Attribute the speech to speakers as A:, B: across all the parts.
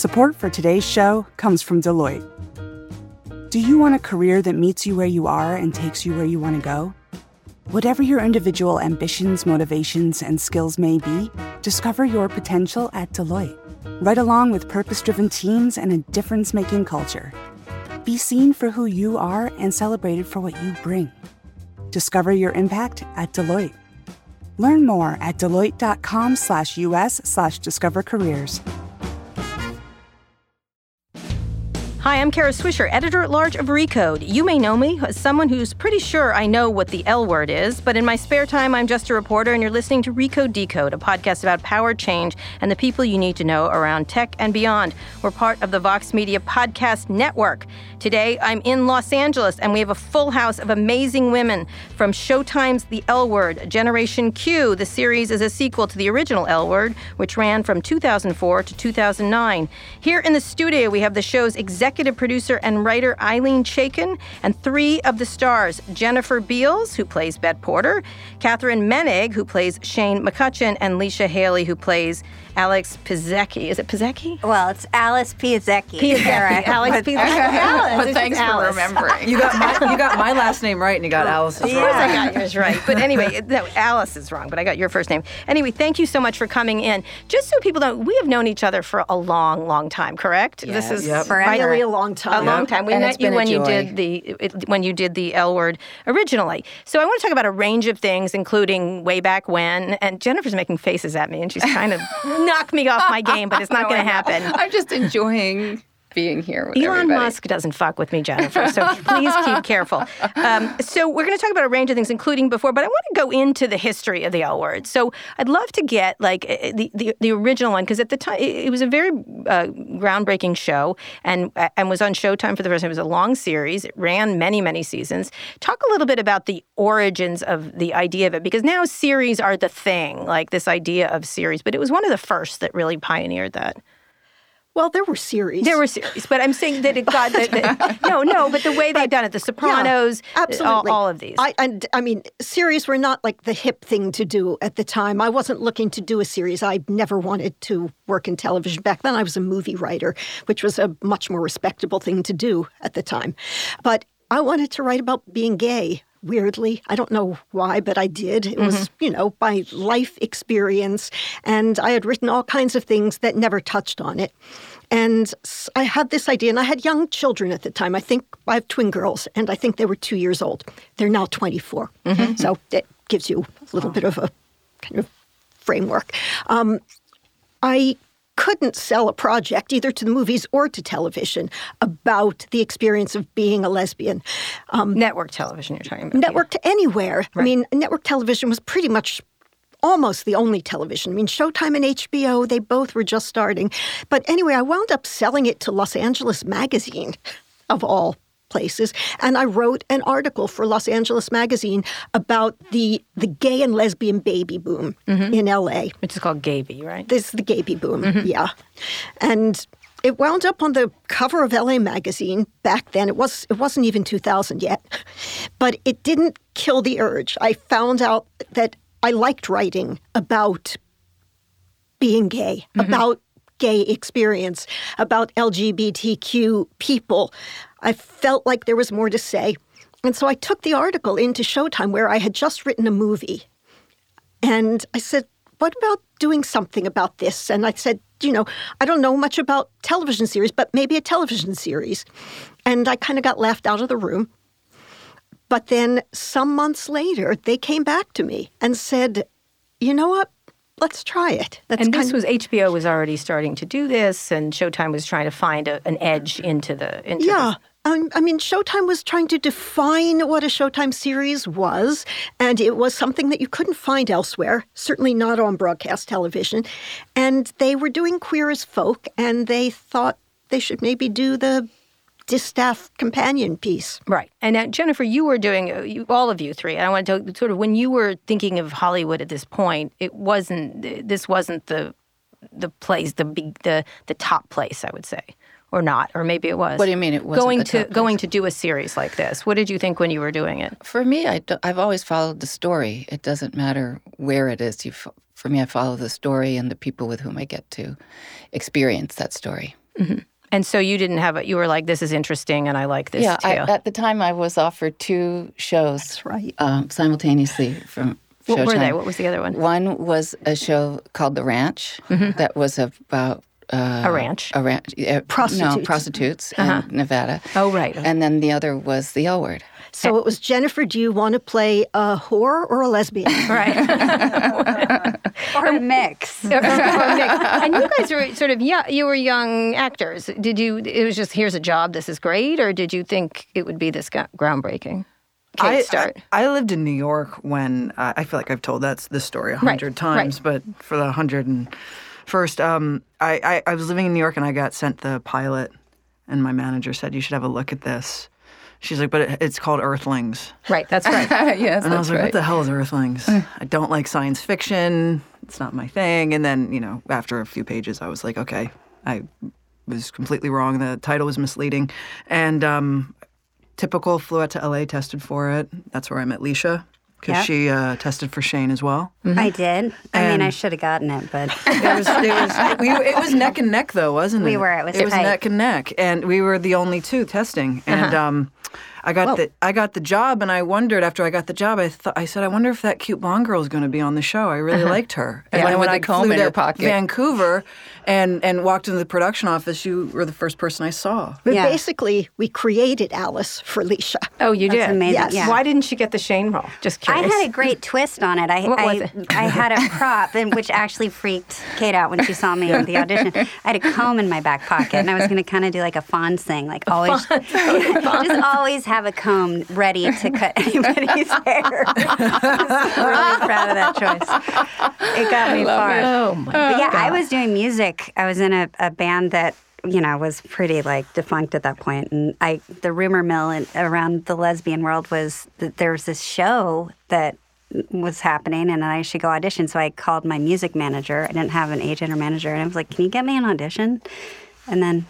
A: Support for today's show comes from Deloitte. Do you want a career that meets you where you are and takes you where you want to go? Whatever your individual ambitions, motivations, and skills may be, discover your potential at Deloitte. Right along with purpose driven teams and a difference making culture. Be seen for who you are and celebrated for what you bring. Discover your impact at Deloitte. Learn more at deloitte.com
B: Hi, I'm Kara Swisher, editor at large of Recode. You may know me as someone who's pretty sure I know what the L word is, but in my spare time, I'm just a reporter, and you're listening to Recode Decode, a podcast about power change and the people you need to know around tech and beyond. We're part of the Vox Media Podcast Network. Today, I'm in Los Angeles, and we have a full house of amazing women from Showtime's The L Word, Generation Q. The series is a sequel to the original L Word, which ran from 2004 to 2009. Here in the studio, we have the show's executive producer and writer Ilene Chaiken, and three of the stars Jennifer Beals, who plays Bette Porter, Katherine Moennig, who plays Shane McCutcheon, and Leisha Hailey, who plays Alex Pieszecki. Is it Pieszecki?
C: Well, it's Alice Pieszecki.
B: Pieszecki. Alex Pieszecki.
C: Alice.
D: But thanks for remembering.
E: You got my you got my last name right, and you got Alice's
B: Of course, I got yours right. But anyway, no, Alice is wrong, but I got your first name. Anyway, thank you so much for coming in. Just so people know, we have known each other for a long, long time. Correct?
E: Yes.
B: This is
E: Yep.
C: Forever.
D: Really a long time.
B: a long time. We
E: And
B: met you when you did the it- when you did the L word originally. So I want to talk about a range of things, including way back when. And Jennifer's making faces at me, and she's trying to knock me off my game, but it's not
D: No,
B: going to happen.
D: I'm just enjoying being here with
B: Elon
D: everybody.
B: Musk doesn't fuck with me, Jennifer. So please keep careful. Um, so we're going to talk about a range of things, including before, but I want to go into the history of the L word. So I'd love to get like eh, the the, the original one because at the time it, it was a very uh, groundbreaking show and and was on Showtime for the first time. It was a long series. It ran many many seasons. Talk a little bit about the origins of the idea of it because now series are the thing, like this idea of series. But it was one of the first that really pioneered that.
F: Well, there were series.
B: There were series, but I'm saying that it got that, that- no, no. But the way they've done it, The Sopranos, uh,
F: Yeah, absolutely.
B: all, all of these.
F: I, and I mean, series were not like the hip thing to do at the time. I wasn't looking to do a series. I never wanted to work in television. Back then, I was a movie writer, which was a much more respectable thing to do at the time. But I wanted to write about being gay. Weirdly, I don't know why, but I did. It was, mm-hmm. you know, my life experience. And I had written all kinds of things that never touched on it. And I had this idea, and I had young children at the time. I think I have twin girls, and I think they were two years old. They're now 24. So that gives you a little bit of a kind of framework. Um, I couldn't sell a project either to the movies or to television about the experience of being a lesbian. Um,
B: network television, you're talking about.
F: network to anywhere. I mean, network television was pretty much almost the only television. I mean, Showtime and HBO, they both were just starting. But anyway, I wound up selling it to Los Angeles Magazine, of all places. And I wrote an article for Los Angeles Magazine about the, the gay and lesbian baby boom mm-hmm. in LA.
B: Which is called Gaby, right?
F: This is the baby boom, mm-hmm. yeah. And it wound up on the cover of LA magazine back then. It was it wasn't even 2000 yet. But it didn't kill the urge. I found out that I liked writing about being gay, mm-hmm. about gay experience, about LGBTQ people. I felt like there was more to say. And so I took the article into Showtime where I had just written a movie. And I said, What about doing something about this? And I said, You know, I don't know much about television series, but maybe a television series. And I kind of got laughed out of the room. But then some months later, they came back to me and said, You know what? Let's try it. That's
B: and this was HBO was already starting to do this, and Showtime was trying to find a, an edge into the into
F: Yeah. Um, I mean, Showtime was trying to define what a Showtime series was, and it was something that you couldn't find elsewhere, certainly not on broadcast television. And they were doing Queer as Folk, and they thought they should maybe do the distaff companion piece.
B: Right. And uh, Jennifer, you were doing, uh, you, all of you three, I want to sort of, when you were thinking of Hollywood at this point, it wasn't, this wasn't the the place, the big, the the top place, I would say or not, or maybe it was.
D: What do you mean it wasn't
B: going to
D: top
B: going to do a series like this? What did you think when you were doing it?
D: For me, I have always followed the story. It doesn't matter where it is. You, for me, I follow the story and the people with whom I get to experience that story.
B: And so you didn't have it. You were like, "This is interesting, and I like this
D: yeah,
B: too."
D: I, at the time, I was offered two shows
F: That's right.
D: um, simultaneously from
B: what were they? What was the other one?
D: One was a show called The Ranch that was about uh,
B: A ranch.
D: A ranch. Uh, No,
F: Prostitutes.
D: prostitutes in Nevada.
B: Oh, right.
D: And then the other was The L Word.
F: So it was Jennifer, do you want to play a whore or a lesbian?
B: right.
C: Or a mix.
B: Or- or- or mix. and you guys were sort of yeah, you were young actors. Did you? It was just here's a job. This is great, or did you think it would be this groundbreaking? Kate,
E: I,
B: start.
E: I, I lived in New York when uh, I feel like I've told that this story a
B: Right,
E: hundred times, but for the hundred and first, um, I, I, I was living in New York and I got sent the pilot, and my manager said you should have a look at this. She's like, but it, it's called Earthlings,
B: right. That's right.
D: yes,
E: and I was like,
D: right.
E: what the hell is Earthlings? I don't like science fiction. It's not my thing. And then you know, after a few pages, I was like, okay, I was completely wrong. The title was misleading, and um, typical flew out to LA, tested for it. That's where I met Leisha because
C: Yep.
E: she uh, tested for Shane as well.
C: I did. I mean, I should have gotten it, but
E: It was it was we, it was neck and neck though, wasn't it?
C: We were. It was
E: it was neck and neck, and we were the only two testing. And um, I got the I got the job, and I wondered after I got the job, I thought I said I wonder if that cute blonde girl is going to be on the show. I really uh-huh. liked her. And
D: Yeah,
E: then
D: with
E: when
D: the
E: I
D: comb
E: flew
D: in
E: to
D: her pocket.
E: Vancouver, and and walked into the production office, you were the first person I saw.
F: But
C: Yeah.
F: basically, we created Alice for Leisha.
B: Oh, you
C: That's
B: did.
C: amazing.
F: Yes.
C: Yeah.
B: Why didn't she get the Shane role? Just curious.
C: I had a great twist on it. I
B: What was
C: I,
B: it?
C: I had a prop, and which actually freaked Kate out when she saw me at the audition. I had a comb in my back pocket, and I was going to kind of do like a Fonz thing, like always, just always have a comb ready to cut anybody's hair. I was really proud of that choice. It got me far.
B: Oh my
C: But yeah, I was doing music. I was in a, a band that you know was pretty like defunct at that point, and I the rumor mill in, around the lesbian world was that there was this show that was happening, and I should go audition. So I called my music manager. I didn't have an agent or manager, and I was like, "Can you get me an audition?" And then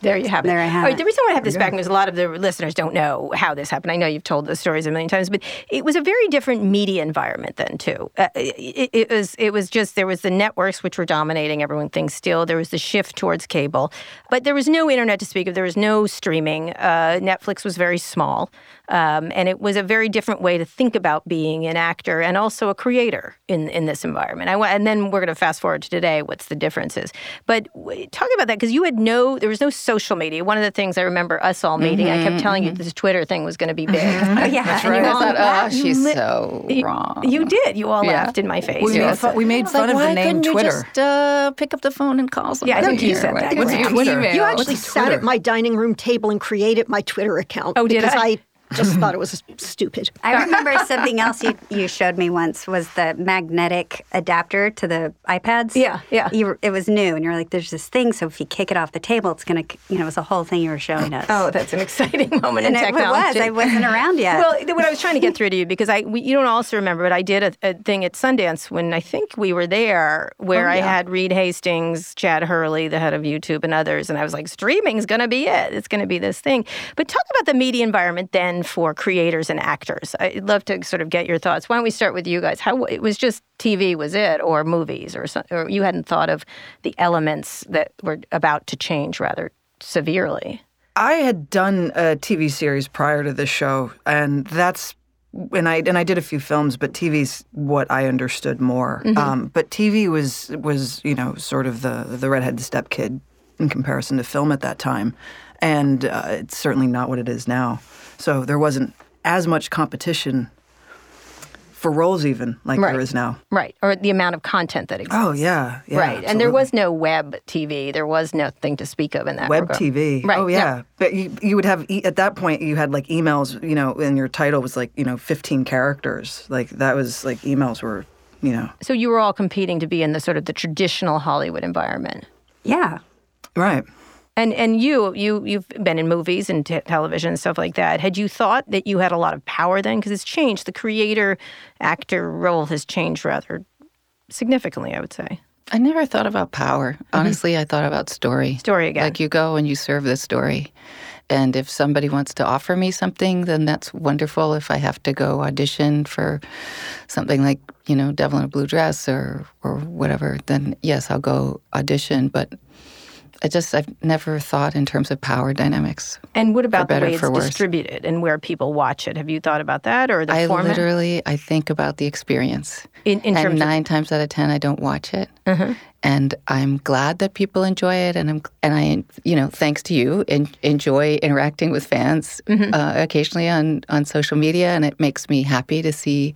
B: There you have it.
C: There I have
B: All right,
C: it.
B: the reason why I have this back is a lot of the listeners don't know how this happened. I know you've told the stories a million times, but it was a very different media environment then too. Uh, it, it was it was just there was the networks which were dominating everyone thinks still. There was the shift towards cable, but there was no internet to speak of. There was no streaming. Uh, Netflix was very small, um, and it was a very different way to think about being an actor and also a creator in in this environment. I, and then we're going to fast forward to today. What's the differences? But w- talk about that because you had no, there was no social media. One of the things I remember us all meeting, I kept telling you this Twitter thing was going to be big.
C: oh yeah,
B: And you
D: I
B: all
D: thought, oh, she's
B: Li-
D: so wrong.
B: You did. You all
D: Yeah.
B: laughed in my face.
E: We made fun,
B: said-
E: we made
D: It's like,
E: of
D: why
E: the name
D: couldn't you
E: Twitter.
D: just uh, pick up the phone and call somebody?
B: Yeah, I think you said that.
D: What's
B: What's
D: Twitter?
E: Twitter?
F: You actually
E: What's
F: sat
E: Twitter?
F: at my dining room table and created my Twitter account.
B: Oh, did
F: because
B: I?
F: Just thought it was stupid.
C: I remember something else you, you showed me once was the magnetic adapter to the iPads.
B: Yeah, yeah.
C: You it was new, and you're like, "There's this thing, so if you kick it off the table, it's gonna," you know, it was a whole thing you were showing us.
B: Oh, that's an exciting moment
C: and
B: in
C: it, it was. I wasn't around yet.
B: Well, what I was trying to get through to you because I we, you don't also remember, but I did a, a thing at Sundance when I think we were there where oh, I had Reed Hastings, Chad Hurley, the head of YouTube, and others, and I was like, streaming's going to be it. It's going to be this thing. But talk about the media environment then for creators and actors. I'd love to sort of get your thoughts. Why don't we start with you guys? How it was just TV was it, or movies, or some, or you hadn't thought of the elements that were about to change rather severely.
E: I had done a TV series prior to this show, and that's and I and I did a few films, but TV's what I understood more. Um, but TV was was you know sort of the the redheaded stepkid in comparison to film at that time, and uh, it's certainly not what it is now. So there wasn't as much competition for roles even like
B: Right.
E: there is now.
B: Right. Or the amount of content that oh, exists.
E: Oh yeah, yeah
B: right. And there was no web TV. There was nothing to speak of in that
E: web
B: regard.
E: TV.
B: Right.
E: Oh
B: no.
E: yeah, but you you would have e- at that point you had like emails, you know, and your title was like you know 15 characters. Like that was like emails were, you know,
B: So you were all competing to be in the sort of the traditional Hollywood environment.
C: Yeah.
E: right.
B: And and you you you've been in movies and t- television and stuff like that. Had you thought that you had a lot of power then? Because it's changed. The creator actor role has changed rather significantly. I would say.
D: I never thought about power. Honestly, I thought about story.
B: Mm-hmm. Story again.
D: Like you go and you serve the story. And if somebody wants to offer me something, then that's wonderful. If I have to go audition for something like, you know, Devil in a Blue Dress or or whatever, then yes, I'll go audition. But I just I've never thought in terms of power dynamics.
B: And what about the way it's distributed and where people watch it? Have you thought about that or the
D: I
B: format?
D: literally I think about the experience.
B: in, in
D: and
B: terms of
D: nine times out of ten, I don't watch it. And I'm glad that people enjoy it, and I'm and I, you know, thanks to you, en- enjoy interacting with fans uh, occasionally on on social media, and it makes me happy to see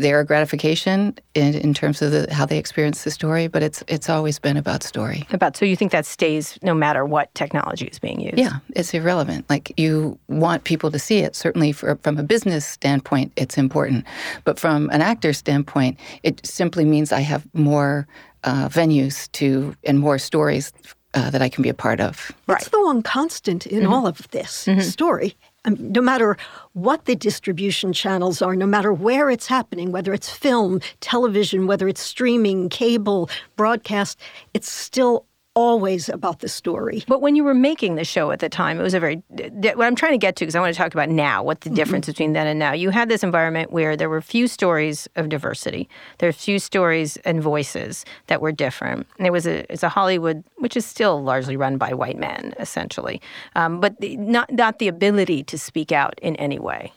D: their gratification in, in terms of the, how they experience the story. But it's it's always been about story.
B: about so you think that stays no matter what technology is being used.
D: Yeah, it's irrelevant. Like you want people to see it. Certainly, for, from a business standpoint, it's important. But from an actor standpoint, it simply means I have more uh, venues to and more stories uh, that I can be a part of.
F: It's the one constant in
B: Mm-hmm.
F: all of this story. I mean, no matter what the distribution channels are, no matter where it's happening, whether it's film, television, whether it's streaming, cable, broadcast, it's still always about the story.
B: But when you were making the show at the time, it was a very. What I'm trying to get to, because I want to talk about now, what the difference between then and now. You had this environment where there were few stories of diversity. There were few stories and voices that were different. And it was a it's a Hollywood which is still largely run by white men, essentially, um, but the, not not the ability to speak out in any way.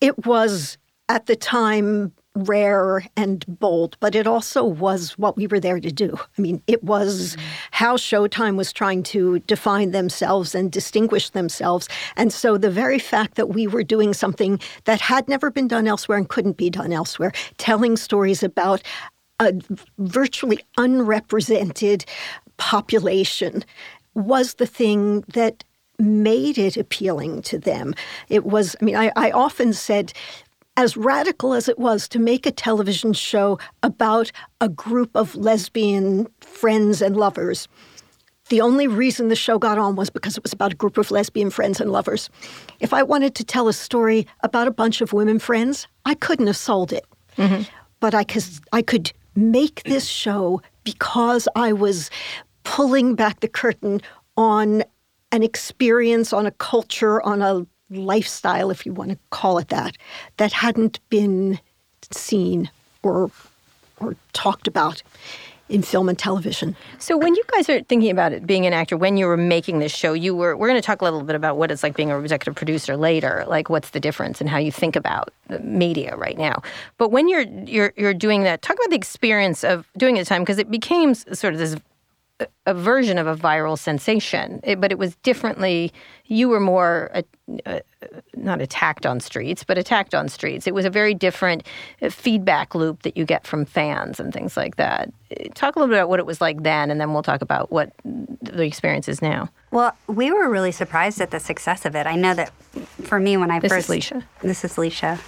F: It was at the time rare and bold, but it also was what we were there to do. I mean, it was mm-hmm. how Showtime was trying to define themselves and distinguish themselves. And so the very fact that we were doing something that had never been done elsewhere and couldn't be done elsewhere, telling stories about a virtually unrepresented population was the thing that made it appealing to them. It was, I mean, I, I often said, as radical as it was to make a television show about a group of lesbian friends and lovers, the only reason the show got on was because it was about a group of lesbian friends and lovers. If I wanted to tell a story about a bunch of women friends, I couldn't have sold it. Mm-hmm. But I could, I could make this show because I was pulling back the curtain on an experience, on a culture, on a lifestyle, if you want to call it that, that hadn't been seen or or talked about in film and television.
B: So when you guys are thinking about it, being an actor, when you were making this show, you were. We're going to talk a little bit about what it's like being a executive producer later, like what's the difference and how you think about the media right now. But when you're you're you're doing that, talk about the experience of doing it at the time because it became sort of this uh, a version of a viral sensation, it, but it was differently. You were more uh, uh, not attacked on streets, but attacked on streets. It was a very different uh, feedback loop that you get from fans and things like that. Uh, Talk a little bit about what it was like then, and then we'll talk about what the experience is now.
C: Well, we were really surprised at the success of it. I know that for me, when I
B: This is
C: first
B: Leisha.
C: this is Leisha,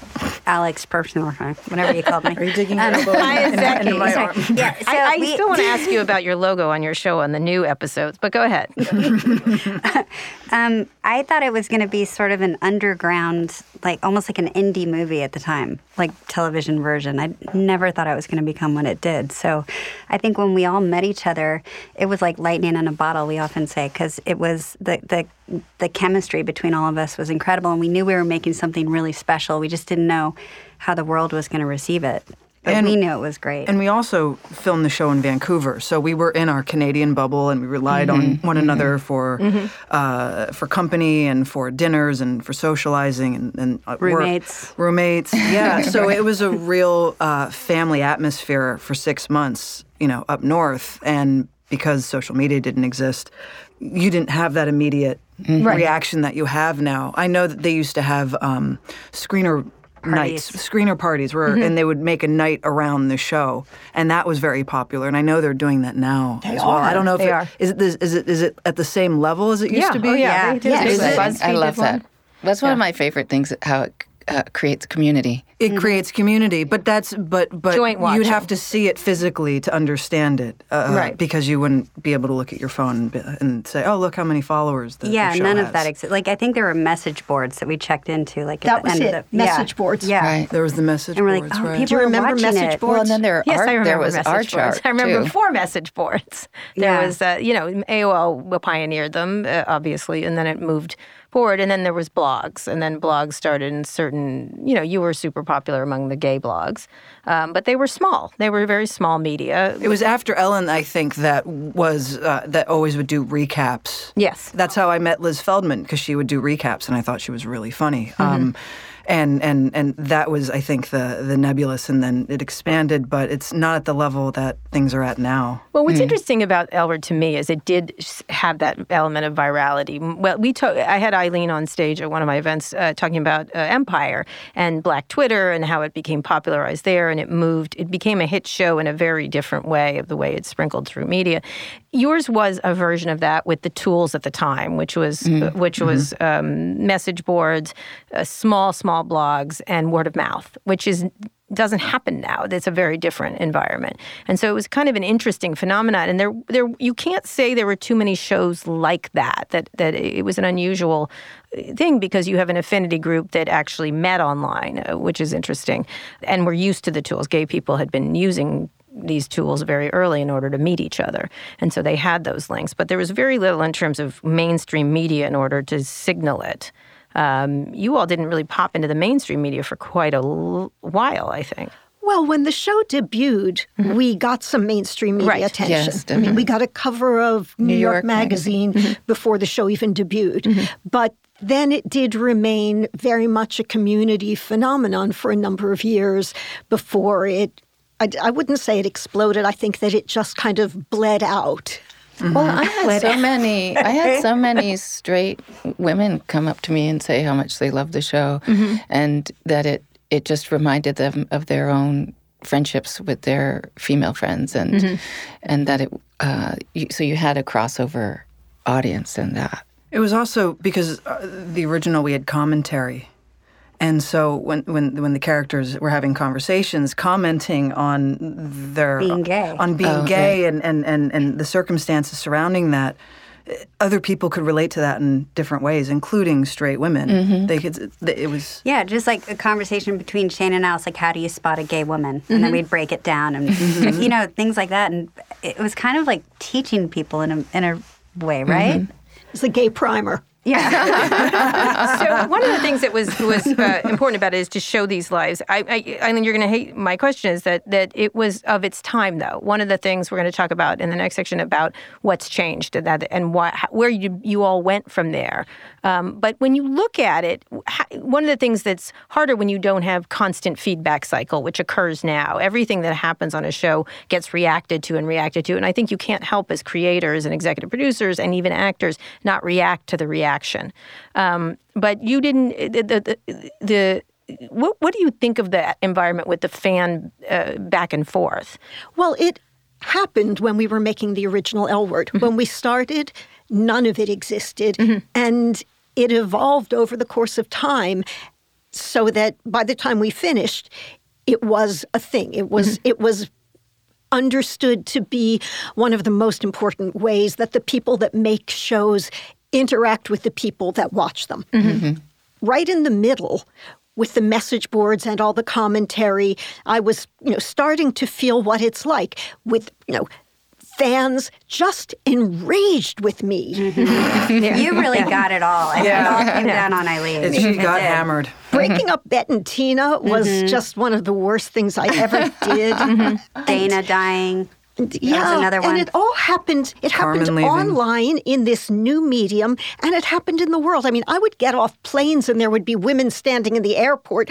C: Alex, personal, whatever you called me.
E: Are you digging your elbow in- in- into my arm?
C: Yeah, so
B: I, I
C: we-
B: still want to ask you about your logo on your show on the new episodes, but go ahead.
C: Um, I thought it was going to be sort of an underground, like almost like an indie movie at the time, like television version. I never thought it was going to become what it did. So I think when we all met each other, it was like lightning in a bottle, we often say, because it was the, the, the chemistry between all of us was incredible. And we knew we were making something really special. We just didn't know how the world was going to receive it. But
E: And-
C: we knew it was great.
E: And we also filmed the show in Vancouver, so we were in our Canadian bubble, and we relied on
B: Mm-hmm.
E: one another for uh, for company and for dinners and for socializing and, and uh, work.
C: Roommates.
E: Roommates, yeah. so it was a real uh, family atmosphere for six months, you know, up north, and because social media didn't exist, you didn't have that immediate reaction that you have now. I know that they used to have um, screener nights,
C: Parties.
E: screener parties, where mm-hmm. and they would make a night around the show, and that was very popular. And I know they're doing that now as well. I don't know if
B: They
E: it,
B: are.
E: is it is it is it at the same level as it used
B: yeah,
E: to be?
B: oh yeah,
C: Yeah.
B: they did.
F: Yes.
B: They
F: Is
B: did.
F: it?
D: I love that. That's one of my favorite things. How it uh, creates community.
E: It creates community, but that's but but
B: Joint
E: you'd have to see it physically to understand it, uh,
B: Right.
E: Because you wouldn't be able to look at your phone and, be, and say, "Oh, look how many followers." The, the
C: yeah,
E: show
C: none
E: has.
C: of that exists. Like I think there were message boards that we checked into. Like at
F: That
C: the
F: was
C: end
F: it,
C: of the
F: message
C: yeah.
F: boards.
C: Yeah,
D: Right.
E: There was the message
C: and we're like,
E: boards,
C: oh,
E: right?
C: people
F: Do you remember message
C: it.
F: boards?
D: Well, and then there,
B: Yes,
D: art,
B: I remember
D: there was
B: message
D: art
B: boards.
D: chart
B: I remember
D: too.
B: four message boards. There
C: Yeah.
B: was, uh, you know, AOL pioneered them, uh, obviously, and then it moved forward. And then there was blogs, and then blogs started in certain, you know, you were super popular among the gay blogs, um, but they were small. They were very small media.
E: It was after Ellen, I think, that was uh, that always would do recaps.
B: Yes.
E: That's how I met Liz Feldman because she would do recaps, and I thought she was really funny.
B: Mm-hmm.
E: Um, and and and that was, I think, the the nebulous, and then it expanded, but it's not at the level that things are at now.
B: Well, what's interesting about L Word to me is it did have that element of virality. Well, we to- I had Ilene on stage at one of my events uh, talking about uh, Empire and Black Twitter and how it became popularized there, and it moved. It became a hit show in a very different way of the way it sprinkled through media. Yours was a version of that with the tools at the time, which was uh, which was um, message boards, uh, small, small small blogs, and word of mouth, which is doesn't happen now. It's a very different environment, and so it was kind of an interesting phenomenon. And there, there, you can't say there were too many shows like that. That that it was an unusual thing because you have an affinity group that actually met online, uh, which is interesting, and were used to the tools. Gay people had been using these tools very early in order to meet each other. And so they had those links. But there was very little in terms of mainstream media in order to signal it. Um, you all didn't really pop into the mainstream media for quite a l- while, I think.
F: Well, when the show debuted, mm-hmm. we got some mainstream media
B: Right.
F: attention.
D: Yes,
F: I mean, we got a cover of New, York,
D: York
F: Magazine mm-hmm. before the show even debuted. Mm-hmm. But then it did remain very much a community phenomenon for a number of years before it. I, I wouldn't say it exploded. I think that it just kind of bled out.
D: Well, I had so many. I had so many straight women come up to me and say how much they love the show, and that it it just reminded them of their own friendships with their female friends, and and that it. Uh, you, so you had a crossover audience in that.
E: It was also because uh, the original we had commentary, and so when when when the characters were having conversations, commenting on their
C: Being gay.
E: on being
D: Oh,
E: gay, and, and and and the circumstances surrounding that. uh, Other people could relate to that in different ways, including straight women. Mm-hmm. They could. It was.
C: Yeah, just like a conversation between Shane and I was like, how do you spot a gay woman? And then mm-hmm. we'd break it down and, mm-hmm. you know, things like that. And it was kind of like teaching people in a, in a way, right?
F: It's a gay primer.
C: Yeah.
B: so one of the things that was was uh, important about it is to show these lives. I, I, I mean, you're going to hate my question is that that it was of its time, though. One of the things we're going to talk about in the next section about what's changed and that and why, where you you all went from there. Um, but when you look at it, one of the things that's harder when you don't have constant feedback cycle, which occurs now. Everything that happens on a show gets reacted to and reacted to, and I think you can't help as creators and executive producers and even actors not react to the reaction. Um, but you didn't. The, the, the, the what, what do you think of that environment with the fan uh, back and forth?
F: Well, it happened when we were making the original L word. When we started, none of it existed. And it evolved over the course of time so that by the time we finished, it was a thing. It was it was understood to be one of the most important ways that the people that make shows interact with the people that watch them. Mm-hmm. Right in the middle with the message boards and all the commentary, I was, you know, starting to feel what it's like with, you know, fans just enraged with me. Mm-hmm.
C: You really got it all. I yeah. it all came down on
E: Ilene. She
C: It
E: got
C: did.
E: hammered.
F: Breaking up Bette and Tina was mm-hmm. just one of the worst things I ever did.
C: Dana dying.
F: Yeah,
C: another one.
F: and it all happened. It
E: Carmen
F: happened online in this new medium, and it happened in the world. I mean, I would get off planes, and there would be women standing in the airport,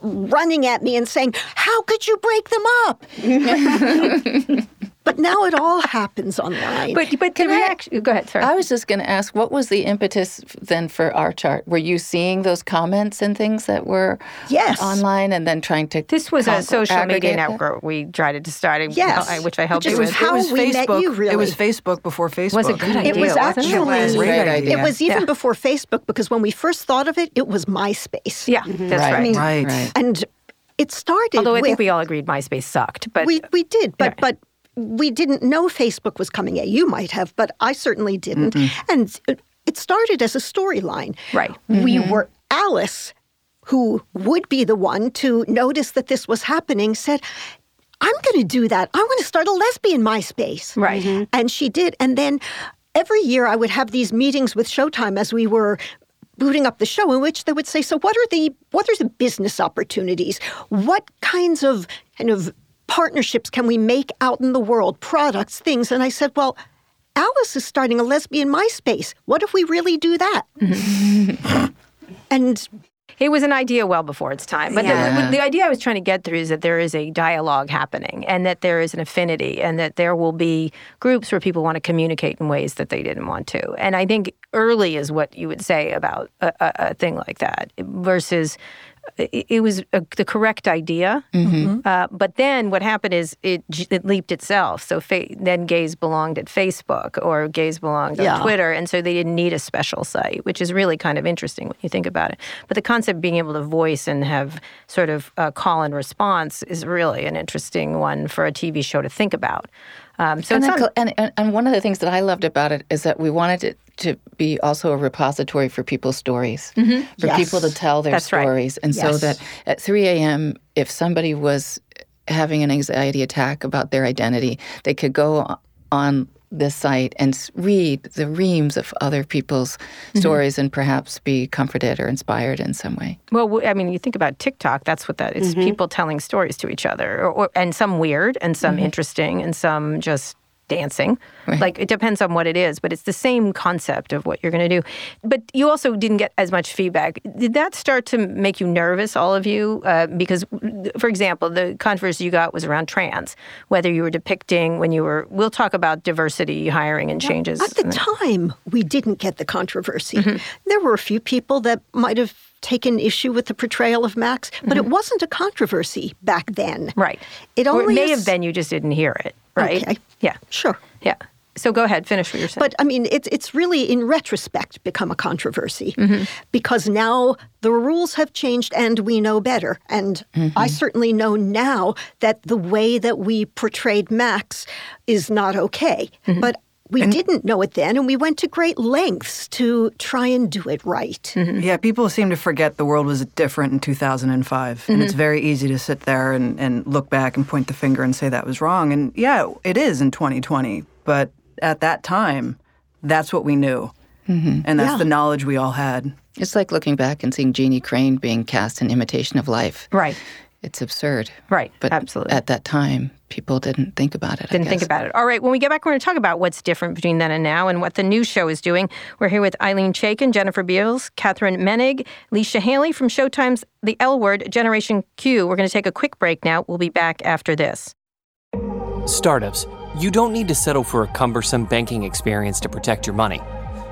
F: running at me and saying, "How could you break them up?" but now it all happens online.
B: But but the
D: Can I-
B: reaction. Go ahead. Sorry.
D: I was just going to ask, what was the impetus then for OurChart? Were you seeing those comments and things that were
F: Yes.
D: online, and then trying to
B: this was a social media
D: aggregate that?
B: network we tried to start, and-
F: Yes.
B: Which I helped
F: Which
B: you with.
F: how
E: it was
F: we met
E: Facebook.
F: you,
E: It was. Facebook before Facebook.
B: Was a good idea.
F: it was actually
D: It was a
E: Great
D: great
E: idea.
D: idea.
F: It was even
B: Yeah.
F: before Facebook because when we first thought of it, it was MySpace.
B: yeah, mm-hmm. that's
D: Right.
B: right.
F: I mean,
E: Right.
D: Right.
F: and it started.
B: Although I
F: with,
B: think we all agreed MySpace sucked, but
F: we we did, but
B: Yeah.
F: but we didn't know Facebook was coming. Yeah, you might have, but I certainly didn't. And it, it started as a storyline.
B: Right.
F: We mm-hmm. were Alice, who would be the one to notice that this was happening, said. I'm going to do that. I want to start a lesbian MySpace.
B: Right. Mm-hmm.
F: And she did. And then every year I would have these meetings with Showtime as we were booting up the show in which they would say, so what are the what are the business opportunities? What kinds of kind of partnerships can we make out in the world, products, things? And I said, well, Alice is starting a lesbian MySpace. What if we really do that? and
B: It was an idea well before its time. But
D: Yeah.
B: the, the idea I was trying to get through is that there is a dialogue happening and that there is an affinity and that there will be groups where people want to communicate in ways that they didn't want to. And I think early is what you would say about a, a, a thing like that versus it, it was a, the correct idea. Uh, but then what happened is it, it leaped itself. So fa- then gays belonged at Facebook or gays belonged on Twitter. And so they didn't need a special site, which is really kind of interesting when you think about it. But the concept of being able to voice and have sort of a call and response is really an interesting one for a TV show to think about. Um, so
D: and,
B: not,
D: and, and one of the things that I loved about it is that we wanted it to be also a repository for people's stories, for
F: Yes.
D: people to tell their
B: That's right.
D: stories, and so that at 3 a.m. if somebody was having an anxiety attack about their identity, they could go on this site and read the reams of other people's mm-hmm. stories and perhaps be comforted or inspired in some way.
B: Well, I mean, you think about TikTok. That's what that is. Mm-hmm. People telling stories to each other, or, or, and some weird, and some mm-hmm. interesting, and some just dancing. Like it depends on what it is, but it's the same concept of what you're going to do. But you also didn't get as much feedback. Did that start to make you nervous, all of you? Uh, because, for example, the controversy you got was around trans, whether you were depicting when you were. We'll talk about diversity, hiring, and changes.
F: At the time, we didn't get the controversy.
B: Mm-hmm.
F: There were a few people that might have taken issue with the portrayal of Max, but it wasn't a controversy back then.
B: Mm-hmm. Right.
F: It
B: or
F: only
B: it may
F: is-
B: have been you just didn't hear it, right?
F: Okay.
B: Yeah.
F: Sure.
B: Yeah. So go ahead, finish what you're saying.
F: But I mean, it's it's really in retrospect become a controversy
B: Mm-hmm.
F: because now the rules have changed and we know better. And I certainly know now that the way that we portrayed Max is not okay.
B: Mm-hmm.
F: But we didn't know it then, and we went to great lengths to try and do it right. Mm-hmm.
E: Yeah, people seem to forget the world was different in 2005. And it's mm-hmm. very easy to sit there and, and look back and point the finger and say that was wrong. And yeah, it is in 2020. But at that time, that's what we knew. Mm-hmm. And that's
F: Yeah.
E: the knowledge we all had.
D: It's like looking back and seeing Jeanne Crain being cast in Imitation of Life.
B: right.
D: It's absurd.
B: Right,
D: But
B: absolutely.
D: at that time, people didn't think about it. I
B: Didn't think
D: guess.
B: about it. All right, when we get back, we're going to talk about what's different between then and now and what the new show is doing. We're here with Ilene Chaiken, Jennifer Beals, Katherine Moennig, Leisha Hailey from Showtime's The L Word, Generation Q. We're going to take a quick break now. We'll be back after this.
G: Startups, you don't need to settle for a cumbersome banking experience to protect your money.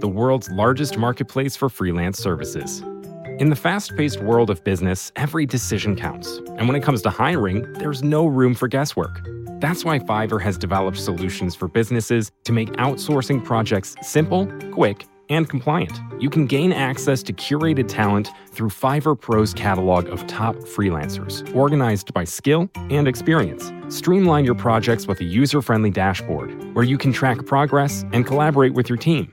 H: the world's largest marketplace for freelance services. In the fast paced world of business, every decision counts. And when it comes to hiring, there's no room for guesswork. That's why Fiverr has developed solutions for businesses to make outsourcing projects simple, quick, and compliant. You can gain access to curated talent through Fiverr Pro's catalog of top freelancers, organized by skill and experience. Streamline your projects with a user friendly dashboard where you can track progress and collaborate with your team.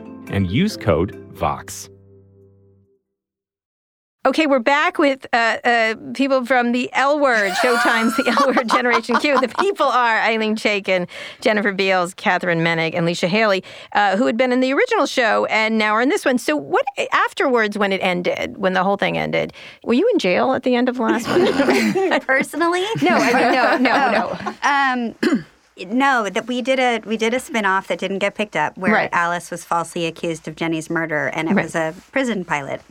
H: and use code VOX.
B: Okay, we're back with uh, uh, people from the L Word, Showtime's The L Word Generation Q. The people are Ilene Chaiken, Jennifer Beals, Katherine Moennig, and Leisha Hailey, uh, who had been in the original show and now are in this one. So, what afterwards, when it ended, when the whole thing ended, were you in jail at the end of last one?
C: Personally?
B: no, I mean, no, no, no.
C: Um, no, that we did a we did a spin-off that didn't get picked up where
B: Right.
C: Alice was falsely accused of Jenny's murder and it
B: Right.
C: was a prison pilot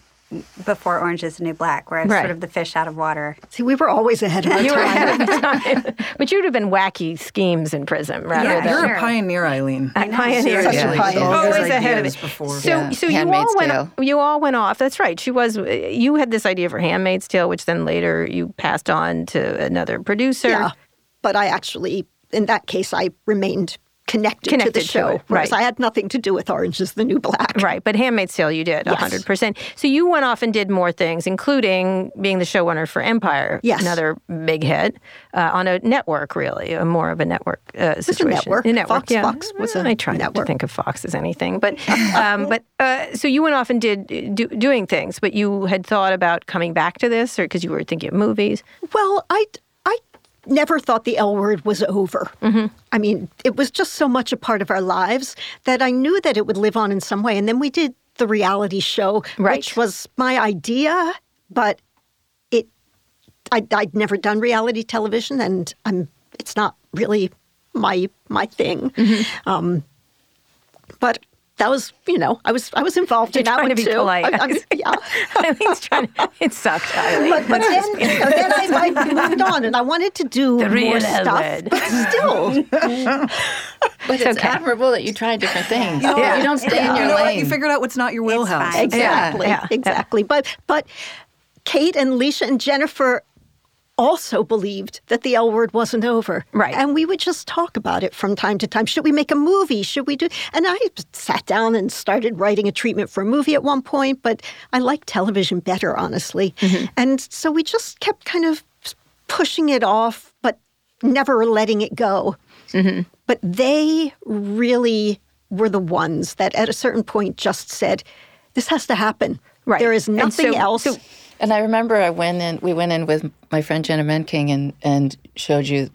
C: before Orange is the New Black, where I was
B: Right.
C: sort of the fish out of water.
F: See, we were always ahead of our
B: You were ahead of the time. but you'd have been wacky schemes in prison rather
C: Yeah,
B: than
E: You're
C: sure.
E: a pioneer, Ilene.
B: a pioneer.
F: Such a pioneer.
E: all
B: Always ahead of
E: ideas
B: it.
E: Before.
B: So,
D: Yeah.
B: so you all went.
D: Tale.
B: You all went off. That's right. She was. You had this idea for *Handmaid's Tale*, which then later you passed on to another producer.
F: Yeah, but I actually, in that case, I remained connected,
B: Connected
F: to
B: to
F: the show,
B: it, right.
F: I had nothing to do with Orange is the New Black.
B: Right, but *Handmaid's Tale* you did
F: Yes.
B: hundred percent. So you went off and did more things, including being the showrunner for *Empire*.
F: Yes.
B: another big hit uh, on a network, really, a more of a network uh,
F: a
B: situation.
F: network.
B: A network,
F: Fox-
B: yeah.
F: Fox was a
B: I try not to think of Fox as anything, but um, but uh, so you went off and did do, doing things, but you had thought about coming back to this, or because you were thinking of movies.
F: Well, I never thought the L word was over.
B: Mm-hmm.
F: I mean, it was just so much a part of our lives that I knew that it would live on in some way. And then we did the reality show,
B: Right.
F: which was my idea, but it, I, I'd never done reality television, and I'm, it's not really my my thing.
B: Mm-hmm.
F: Um, but that was, you know, I was I was involved in
B: You're
F: that
B: trying
F: one
B: to be
F: too.
B: polite.
F: I- I was- yeah.
B: Ilene's trying. To, it sucked, Ilene.
F: But, but then, then I, I moved on, and I wanted to do
B: The real
F: more stuff.
B: L Word.
F: But still,
D: But it's
B: okay.
D: admirable that you try different things.
B: You Yeah.
D: You don't stay in
E: you
D: your
E: know what?
D: lane.
E: You figured out what's not your wheelhouse.
F: exactly,
B: yeah, yeah.
F: exactly. But but Kate and Leisha and Jennifer also believed that the L word wasn't over.
B: Right.
F: And we would just talk about it from time to time. Should we make a movie? Should we do? And I sat down and started writing a treatment for a movie at one point, but I like television better, honestly.
B: Mm-hmm.
F: And so we just kept kind of pushing it off, but never letting it go.
B: Mm-hmm.
F: But they really were the ones that at a certain point just said, this has to happen.
B: Right.
F: There is nothing
B: so-
F: else.
B: so-
D: And I remember I went in. We went in with my friend Jenna Menking and and showed you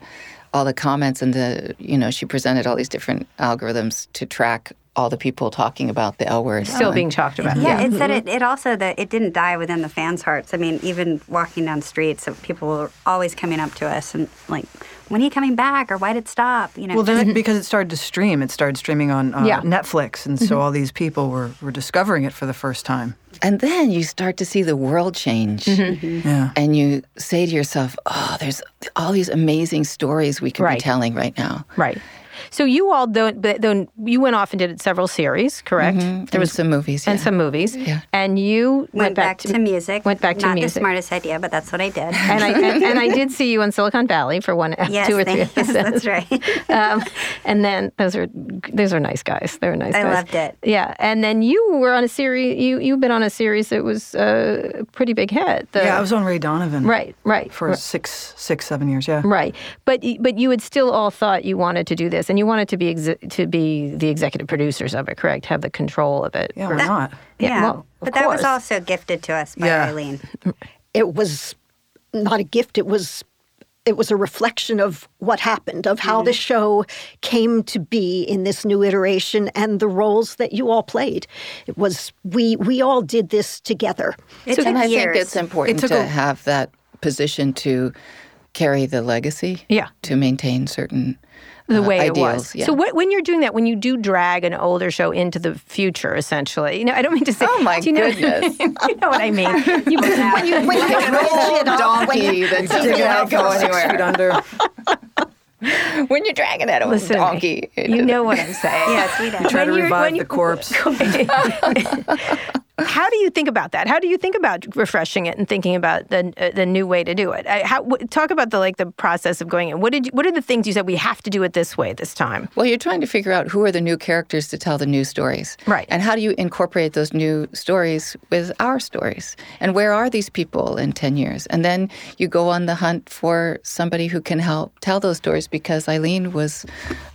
D: all the comments and the you know she presented all these different algorithms to track all the people talking about the L word.
B: Still being talked about.
C: Yeah, it said it, it also that it didn't die within the fans' hearts. I mean, even walking down streets, people were always coming up to us and like, "When are you coming back?" or "Why did it stop?" You know.
E: Well, then because it started to stream, it started streaming on uh,
B: Yeah.
E: Netflix, and so all these people were, were discovering it for the first time.
D: And then you start to see the world change. Mm-hmm. Mm-hmm.
E: Yeah.
D: And you say to yourself, oh, there's all these amazing stories we could
B: Right.
D: be telling right now.
B: Right. So you all don't, but then you went off and did several series, correct?
D: There was some movies.
B: and
D: yeah.
B: some movies.
D: Yeah.
B: And you
C: went, back, to, music.
B: Went back to
C: Not
B: music.
C: the smartest idea, but that's what I did.
B: And I and, and I did see you in Silicon Valley for one,
C: yes,
B: two or three
C: yes,
B: episodes.
C: that's right.
B: um, and then those are those are nice guys. They were nice guys.
C: I
B: guys.
C: loved it.
B: Yeah. And then you were on a series. You you've been on a series that was uh, a pretty big hit. The-
E: yeah, I was on Ray Donovan
B: right, right,
E: for
B: right.
E: six, six, seven years. Yeah.
B: Right, but but you had still all thought you wanted to do this, and you wanted to be exe- to be the executive producers of it, correct? Have the control of it.
E: Yeah,
B: Or-
E: why not?
B: Yeah, well, of
C: but that was also gifted to us by
E: Yeah.
C: Ilene.
F: Mm, it was not a gift it was it was a reflection of what happened of how mm-hmm. the show came to be in this new iteration and the roles that you all played it was we we all did this together
C: It
D: and
C: took
D: I
C: years.
D: think it's important
E: took
D: to
E: a-
D: have that position to carry the legacy.
B: Yeah.
D: To maintain certain
B: the
D: uh,
B: way
D: ideals.
B: it was.
D: Yeah.
B: So what, when you're doing that, when you do drag an older show into the future, essentially, you know, I don't mean to say.
D: Oh, my
B: you know,
D: goodness.
B: you know what I mean? You, when you, when you
F: roll it up, when
D: donkey that's
E: Dig it
D: go
E: from six feet
D: anywhere.
E: under.
D: When you're dragging that old
B: Listen
D: donkey.
B: You know what I'm saying.
C: Yes, we did.
E: Try to
B: When you're-
E: revive
B: when
E: the corpse.
B: How do you think about that? How do you think about refreshing it and thinking about the uh, the new way to do it? I, how, w- talk about the like the process of going in. What did you, what are the things you said we have to do it this way this time?
D: Well, you're trying to figure out who are the new characters to tell the new stories.
B: Right.
D: And how do you incorporate those new stories with our stories? And where are these people in 10 years? And then you go on the hunt for somebody who can help tell those stories because Ilene was,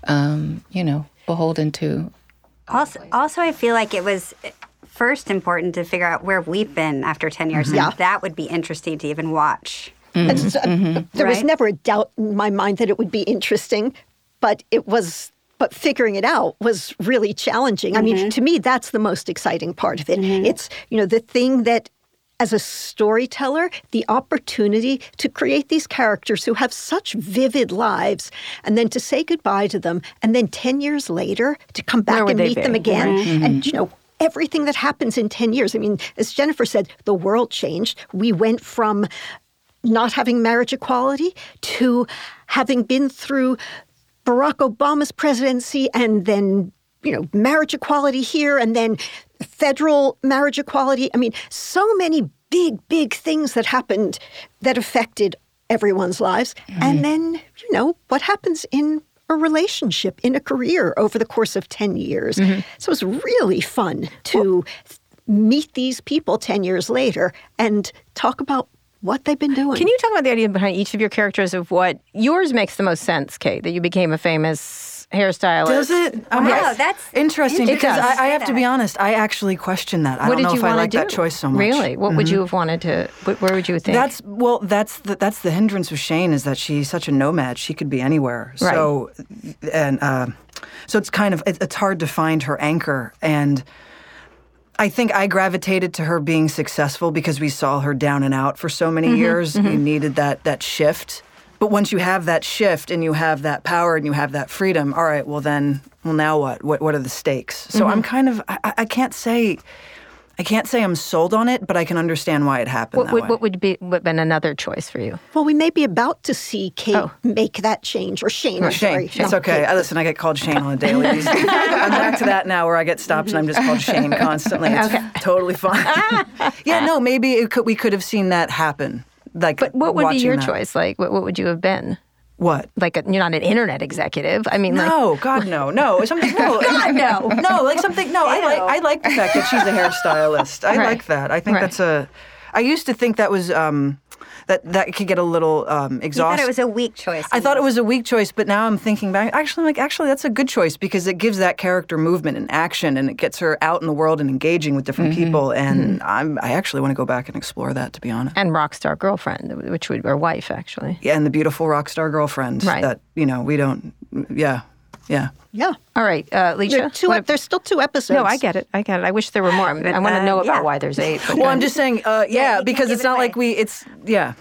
D: um, you know, beholden to.
C: Also, also, I feel like it was first important to figure out where we've been after 10 years.
F: Yeah.
C: And that would be interesting to even watch. Mm-hmm.
F: And so, uh, mm-hmm. There was never a doubt in my mind that it would be interesting, but it was. But figuring it out was really challenging. I mean, mm-hmm. to me, that's the most exciting part of it. It's you know the thing that, as a storyteller, the opportunity to create these characters who have such vivid lives, and then to say goodbye to them, and then ten years later to come back and meet
B: be?
F: them again, and you know everything that happens in 10 years. I mean, as Jennifer said, the world changed. We went from not having marriage equality to having been through Barack Obama's presidency and then, you know, marriage equality here and then federal marriage equality. I mean, so many big, big things that happened that affected everyone's lives. And mm-hmm. then, you know, what happens in a relationship, in a career over the course of 10 years. Mm-hmm. So it's really fun to meet these people 10 years later and talk about what they've been doing.
B: Can you talk about the idea behind each of your characters of what yours makes the most sense, Kate? That you became a famous hairstylist.
E: Does it? Um,
C: Wow, that's
E: interesting
B: It
E: because
B: does.
E: I, I have to be honest. I actually question that. I
B: what
E: don't
B: did
E: know
B: you
E: if I
B: wanna
E: like
B: do?
E: that choice so much.
B: Really? What would
E: Mhm.
B: you have wanted to? Where would you think?
E: That's well. That's the that's the hindrance with Shane is that she's such a nomad. She could be anywhere.
B: Right.
E: So, and uh, so it's kind of it, it's hard to find her anchor. And I think I gravitated to her being successful because we saw her down and out for so many years. You needed that that shift. But once you have that shift and you have that power and you have that freedom, all right. Well, then, well, now what? What what are the stakes? So I'm mm-hmm. kind of I, I- I can't say. I can't say I'm sold on it, but I can understand why it happened
B: what
E: that
B: would
E: way.
B: what would be would have been another choice for you?
F: Well, we may be about to see Kate
B: Oh.
F: make that change, or Shane. I'm
E: Shane.
F: sorry.
E: It's okay. I listen. I get called Shane on a daily. basis. I'm back to that now, where I get stopped and I'm just called Shane constantly. It's totally fine. yeah, no, maybe it could, we could have seen that happen. Like,
B: But what would be your
E: that.
B: choice? Like, what, what would you have been?
E: What?
B: Like, a, you're not an internet executive. I mean, like,
E: No, God, no, no. Something. No, God, no, no. Like something. No, I like. I like the fact that she's a hairstylist. I
B: Right.
E: like that. I think
B: Right.
E: that's a. I used to think that was um, that that could get a little um,
C: You thought it was a weak choice.
E: I thought it was a weak choice, but now I'm thinking back. Actually, I'm like actually, that's a good choice because it gives that character movement and action, and it gets her out in the world and engaging with different
B: Mm-hmm.
E: people. And I'm, I actually want to go back and explore that, to be honest.
B: and rock star girlfriend, which would or wife actually.
E: Yeah, and the beautiful rock star girlfriend
B: Right.
E: that you know we don't. Yeah, yeah.
F: Yeah.
B: All right, uh, Leisha.
F: There two,
B: what
F: there's still two episodes.
B: no, I get it. I get it. I wish there were more. I, want to
C: uh,
B: know about
C: yeah.
B: why there's eight. but
E: Well,
B: go
E: I'm just saying, uh, yeah,
C: you can
E: because it's
C: it
E: not
C: away.
E: like we. It's yeah.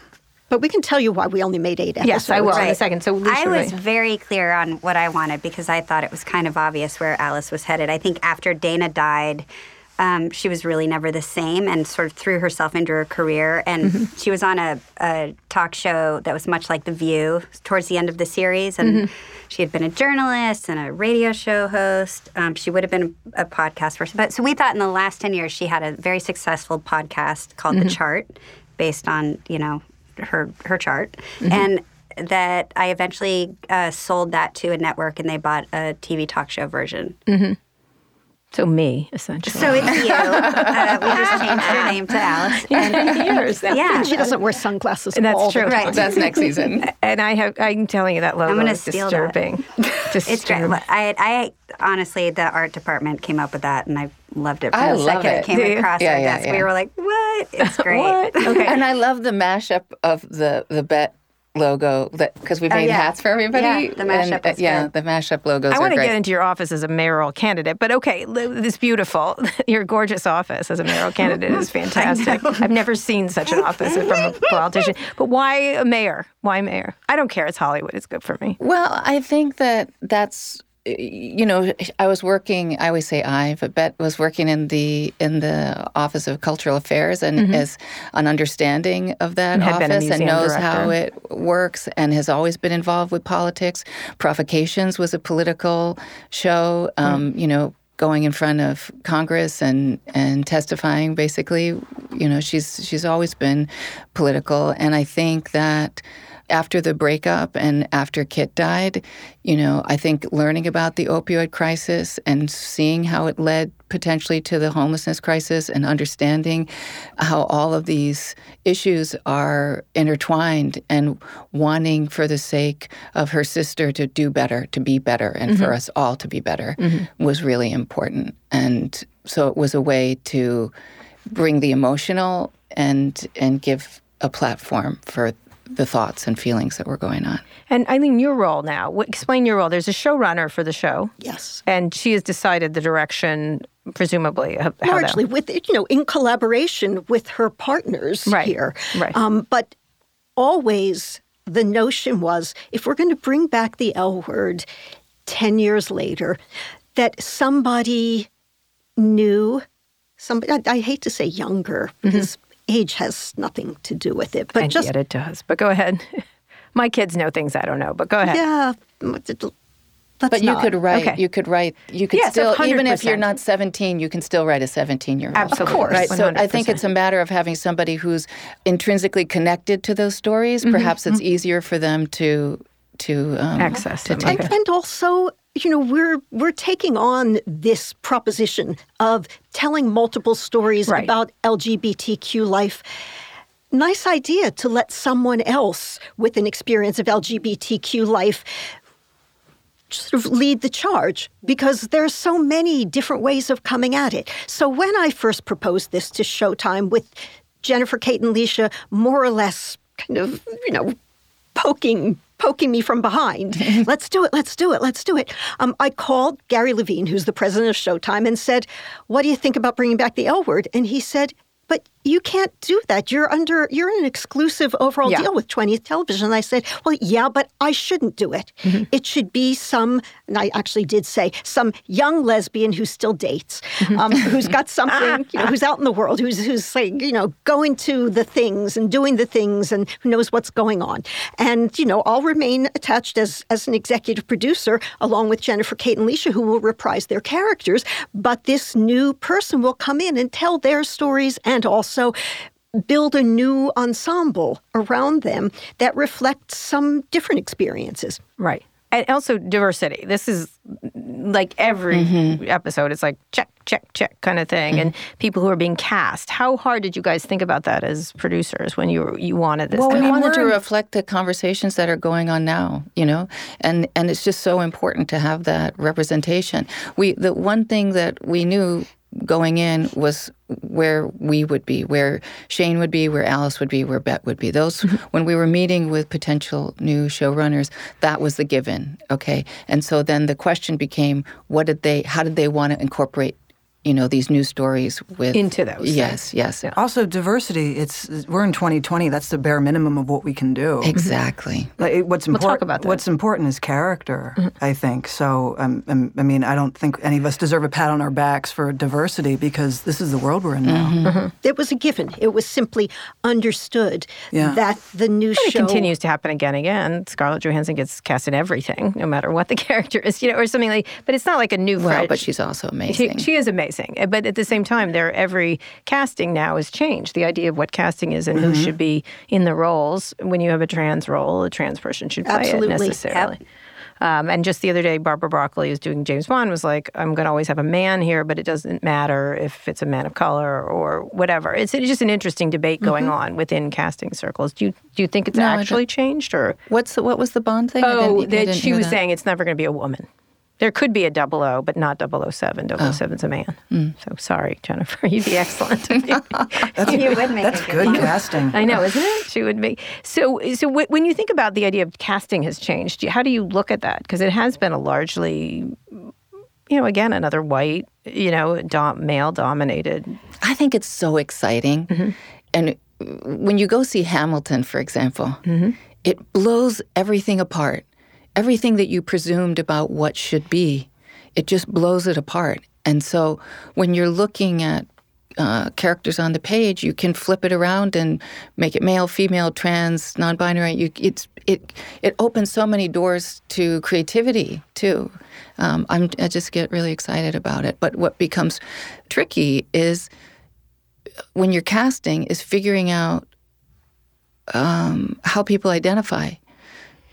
F: But we can tell you why we only made eight episodes.
B: Yes, I will in a second. So, Leisha,
C: I was
B: right.
C: very clear on what I wanted because I thought it was kind of obvious where Alice was headed. I think after Dana died, um, she was really never the same and sort of threw herself into her career. And
B: Mm-hmm.
C: she was on a, a talk show that was much like The View towards the end of the series. And
B: Mm-hmm.
C: she had been a journalist and a radio show host. Um, she would have been a, a podcast person. But so we thought in the last 10 years, she had a very successful podcast called
B: Mm-hmm.
C: The Chart based on, you know, her, her chart.
B: Mm-hmm.
C: And that I eventually uh, sold that to a network and they bought a TV talk show version.
B: So me essentially.
C: So it's you. Uh, we just changed your name to Alice. And,
B: years.
C: yeah.
F: She doesn't wear sunglasses.
B: That's
F: all the
B: true.
F: time.
C: Right.
D: That's next season.
B: And I have. I'm telling you that logo
C: gonna
B: is
C: steal that.
B: disturbing.
C: It's great. I, I honestly, the art department came up with that, and I loved it from
D: I
C: the
D: love
C: second
D: it.
C: it came across
D: Yeah,
C: our
D: yeah,
C: desk.
D: yeah.
C: We were like, "What? It's great."
B: What? Okay.
D: And I love the mashup of the the Bette logo that because we made
C: yeah.
D: hats for everybody.
C: Yeah, the mashup
D: And, uh, yeah, the mashup logos
B: I want to get into your office as a mayoral candidate, but okay, this beautiful, your gorgeous office as a mayoral candidate is fantastic. I've never seen such an office from a politician. But why a mayor? Why mayor? I don't care. It's Hollywood. It's good for me.
D: Well, I think that that's you know I was working. I always say I, but Bette was working in the in the Office of Cultural Affairs and is an understanding of that
B: Mm-hmm. And had been a
D: office and knows how it works and has always been involved with politics. Provocations was a political show.
B: Mm.
D: Um, You know. going in front of Congress and and testifying. Basically, you know, she's she's always been political, and I think that after the breakup and after Kit died, you know, I think learning about the opioid crisis and seeing how it led potentially to the homelessness crisis and understanding how all of these issues are intertwined and wanting for the sake of her sister to do better, to be better, and mm-hmm. for us all to be better mm-hmm. was really important. And so it was a way to bring the emotional and and give a platform for the thoughts and feelings that were going on.
B: And Ilene, your role now, explain your role. There's a showrunner for the show.
F: Yes.
B: And she has decided the direction, presumably.
F: Largely with, you know, in collaboration with her partners
B: right.
F: here.
B: Right. Um,
F: but always the notion was if we're going to bring back the L word 10 years later, that somebody new, somebody, I, I hate to say younger, mm-hmm. because mm-hmm age has nothing to do with it.
B: But
F: and just
B: yet it does. But go ahead. My kids know things I don't know. But go ahead.
F: Yeah.
D: but you
F: not.
D: could write.
B: Okay.
D: You could write. You could
B: yes,
D: still,
B: 100%.
D: even if you're not 17, you can still write a 17 year old.
B: Absolutely,
F: of course.
D: Right.
B: 100%.
D: So I think it's a matter of having somebody who's intrinsically connected to those stories. Mm-hmm. Perhaps it's mm-hmm. easier for them to to um,
B: access
D: to
B: them.
F: And, and also you know we're we're taking on this proposition of telling multiple stories
B: right.
F: about LGBTQ life nice idea to let someone else with an experience of LGBTQ life sort of lead the charge because there's so many different ways of coming at it. So when I first proposed this to Showtime with Jennifer Kate and Leisha more or less kind of, you know, poking poking me from behind. let's do it, let's do it, let's do it. Um, I called Gary Levine, who's the president of Showtime, and said, What do you think about bringing back the L word? And he said, but you can't do that. You're under you're in an exclusive overall
B: yeah.
F: deal with 20th Television. And I said, well, yeah, but I shouldn't do it. Mm-hmm. It should be some, and I actually did say some young lesbian who still dates, mm-hmm. um, who's got something, you know, who's out in the world, who's who's like, you know, going to the things and doing the things and who knows what's going on. And you know, I'll remain attached as as an executive producer along with Jennifer Kate and Leisha, who will reprise their characters. But this new person will come in and tell their stories and also also build a new ensemble around them that reflects some different experiences.
B: Right. And also diversity. This is like every mm-hmm. episode, it's like check, check, check kind of thing. Mm-hmm. And people who are being cast. How hard did you guys think about that as producers when you you wanted this?
D: Well,
B: we
D: wanted to reflect the conversations that are going on now, you know, and and it's just so important to have that representation. We the one thing that we knew going in was where we would be, where Shane would be, where Alice would be, where Bette would be. Those mm-hmm. when we were meeting with potential new showrunners, that was the given. Okay, and so then the question became, what did they? How did they want to incorporate you know these news stories with
B: into those
D: yes
B: things.
D: yes
E: yeah. also diversity it's we're in 2020 that's the bare minimum of what we can do
D: exactly
E: like, what's important
B: we'll talk about that.
E: what's important is character mm-hmm. i think so um, um, i mean i don't think any of us deserve a pat on our backs for diversity because this is the world we're in now
F: mm-hmm. Mm-hmm. it was a given it was simply understood yeah. that the new
B: and
F: show
B: it continues to happen again and again scarlett johansson gets cast in everything no matter what the character is you know or something like but it's not like a new
D: well but she's also amazing
B: she, she is amazing Eh, but at the same time, there every casting now has changed. The idea of what casting is and mm-hmm. who should be in the roles. When you have a trans role, a trans person should play
F: Absolutely.
B: it necessarily. Yep. Um, and just the other day, Barbara Broccoli is doing James Bond was like, I'm going to always have a man here, but it doesn't matter if it's a man of color or whatever. It's, it's just an interesting debate going mm-hmm. on within casting circles. Do you do you think it's
D: no,
B: actually changed or
D: what's the, what was the Bond thing?
B: Oh, that she was
D: that.
B: saying it's never going to be a woman. There could be a double O, but not 007. 007 is a man. Mm. So sorry, Jennifer. You'd be excellent.
E: that's you would make that's good casting.
B: I know, isn't it? She would be. So, so w- when you think about the idea of casting has changed, how do you look at that? Because it has been a largely, you know, again, another white, you know, dom- male dominated.
D: I think it's so exciting. Mm-hmm. And when you go see Hamilton, for example, mm-hmm. it blows everything apart everything that you presumed about what should be, it just blows it apart. And so when you're looking at uh, characters on the page, you can flip it around and make it male, female, trans, non-binary. You, it it opens so many doors to creativity too. Um, I just get really excited about it. But what becomes tricky is when you're casting is figuring out um, how people identify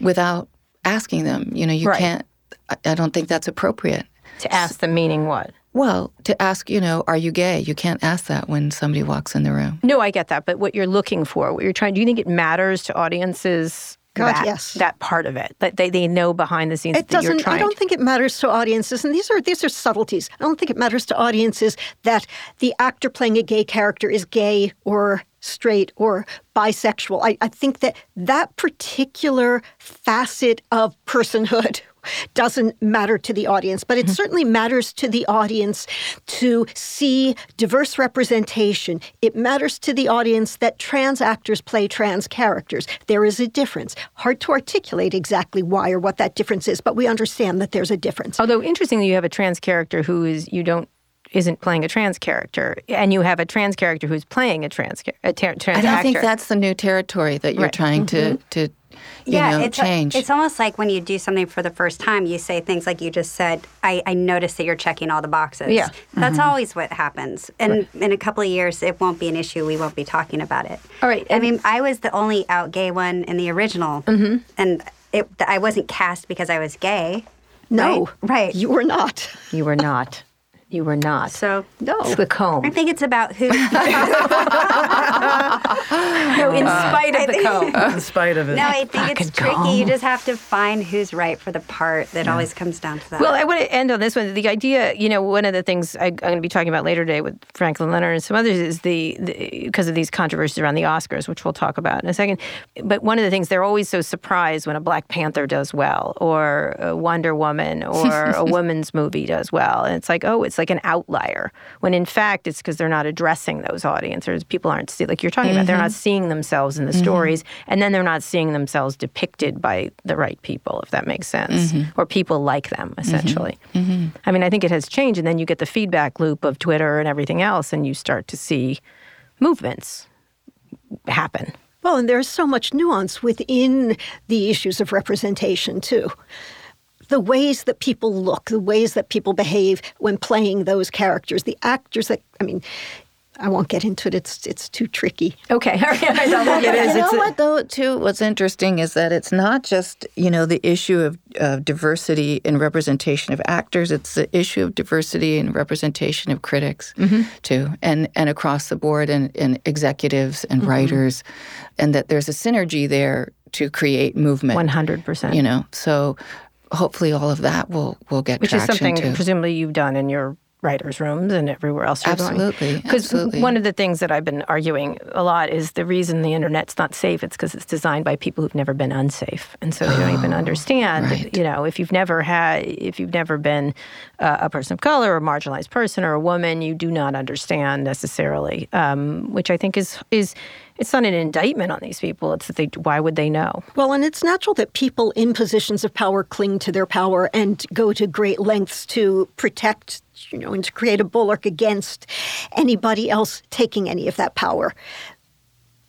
D: without asking them. You know, you
B: Right.
D: can't. I, I don't think that's appropriate.
B: To ask them meaning what?
D: Well, to ask, you know, are you gay? You can't ask that when somebody walks in the room.
B: No, I get that. But what you're looking for, what you're trying, do you think it matters to audiences?
F: God,
B: that,
F: yes.
B: That part of it, that they, they know behind the scenes
F: It
B: that you're
F: doesn't.
B: trying.
F: I don't think it matters to audiences, and these are these are subtleties. I don't think it matters to audiences that the actor playing a gay character is gay or straight or bisexual. I, I think that that particular facet of personhood doesn't matter to the audience, but
B: Mm-hmm.
F: it certainly matters to the audience to see diverse representation. It matters to the audience that trans actors play trans characters. There is a difference. Hard to articulate exactly why or what that difference is, but we understand that there's a difference.
B: Although interestingly, you have a trans character who is you don't isn't playing a trans character, and you have a trans character who's playing a trans char- a ter- trans
D: And I
B: actor.
D: think that's the new territory that you're
B: Right.
D: trying to to you know
C: it's
D: change.
C: it's almost like when you do something for the first time, you say things like you just said. I, I noticed that you're checking all the boxes.
B: Yeah.
C: that's always what happens. And in a couple of years, it won't be an issue. We won't be talking about it.
B: All right,
C: I mean, I was the only out gay one in the original, mm-hmm. and it, I wasn't cast because I was gay.
F: No,
C: right. right.
F: You were not.
B: you were not. You were not.
C: so
F: No.
B: It's the comb.
C: I think it's about who.
B: no, in uh, spite of the comb.
E: in spite of it.
C: no, I think it's
B: Fucking
C: tricky. You just have to find who's right for the part. That always comes down to that.
B: Well, I want to end on this one. The idea, you know, one of the things I, I'm going to be talking about later today with Franklin Leonard and some others is the, the because of these controversies around the Oscars, which we'll talk about in a second. But one of the things they're always so surprised when a Black Panther does well, or a Wonder Woman, or a woman's movie does well, and it's like, oh, it's like an outlier. When in fact, it's because they're not addressing those audiences. People aren't see, like you're talking about. They're not mm-hmm. seeing themselves in the mm-hmm. stories, and then they're not seeing themselves depicted by the right people, if that makes sense, mm-hmm. or people like them, essentially. I mean, I think it has changed, and then you get the feedback loop of Twitter and everything else, and you start to see movements happen.
F: Well, and there's so much nuance within the issues of representation, too. The ways that people look, the ways that people behave when playing those characters, the actors that, I mean, I won't get into it. It's it's too tricky.
B: Okay, all right.
D: It is. You
B: It's
D: know
B: a-
D: what, though, too? What's interesting is that it's not just you know the issue of, of diversity and representation of actors. It's the issue of diversity and representation of critics mm-hmm. too, and and across the board, and, and executives and mm-hmm. writers, and that there's a synergy there to create movement.
B: One hundred percent.
D: You know, so hopefully all of that will will get
B: which is something
D: too.
B: presumably you've done in your writers' rooms and everywhere else you're
D: Absolutely,
B: Because one of the things that I've been arguing a lot is the reason the internet's not safe. It's because it's designed by people who've never been unsafe, and so they don't even understand.
D: Oh, right.
B: You know, if you've never had, if you've never been uh, a person of color, or a marginalized person, or a woman, you do not understand necessarily. Um, which I think is is it's not an indictment on these people. It's that they why would they know?
F: Well, and it's natural that people in positions of power cling to their power and go to great lengths to protect, you know, and to create a bulwark against anybody else taking any of that power.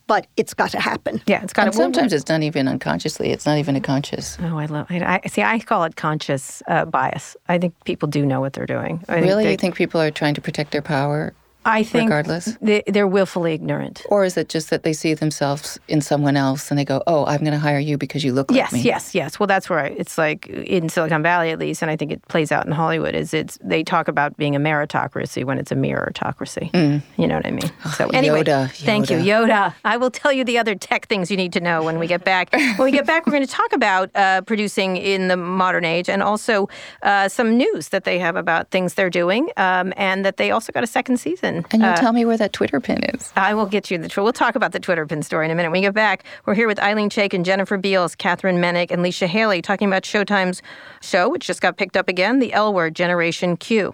F: But it's got to happen.
B: Yeah, it's got
D: and
B: to.
D: sometimes it's not even unconsciously. It's not even a conscious.
B: Oh, I love. I, I see. I call it conscious uh, bias. I think people do know what they're doing. I
D: Really,
B: they-
D: you think people are trying to protect their power,
B: I think
D: regardless?
B: they, they're willfully ignorant.
D: or is it just that they see themselves in someone else and they go, "Oh, I'm going to hire you because you look
B: Yes,
D: like me"?
B: yes, yes. Yes. Well, that's where I, it's like in Silicon Valley, at least, and I think it plays out in Hollywood. Is it's they talk about being a meritocracy when it's a mirrorocracy. You know what I mean? So anyway,
D: Yoda,
B: thank you, Yoda. I will tell you the other tech things you need to know when we get back. when we get back, we're going to talk about uh, producing in the modern age, and also uh, some news that they have about things they're doing, um, and that they also got a second season.
D: And you'll
B: Uh,
D: tell me where that Twitter pin is.
B: I will get you the. We'll talk about the Twitter pin story in a minute. When we get back, we're here with Ilene Chaiken and Jennifer Beals, Katherine Moennig, and Leisha Hailey talking about Showtime's show, which just got picked up again, The L Word Generation Q.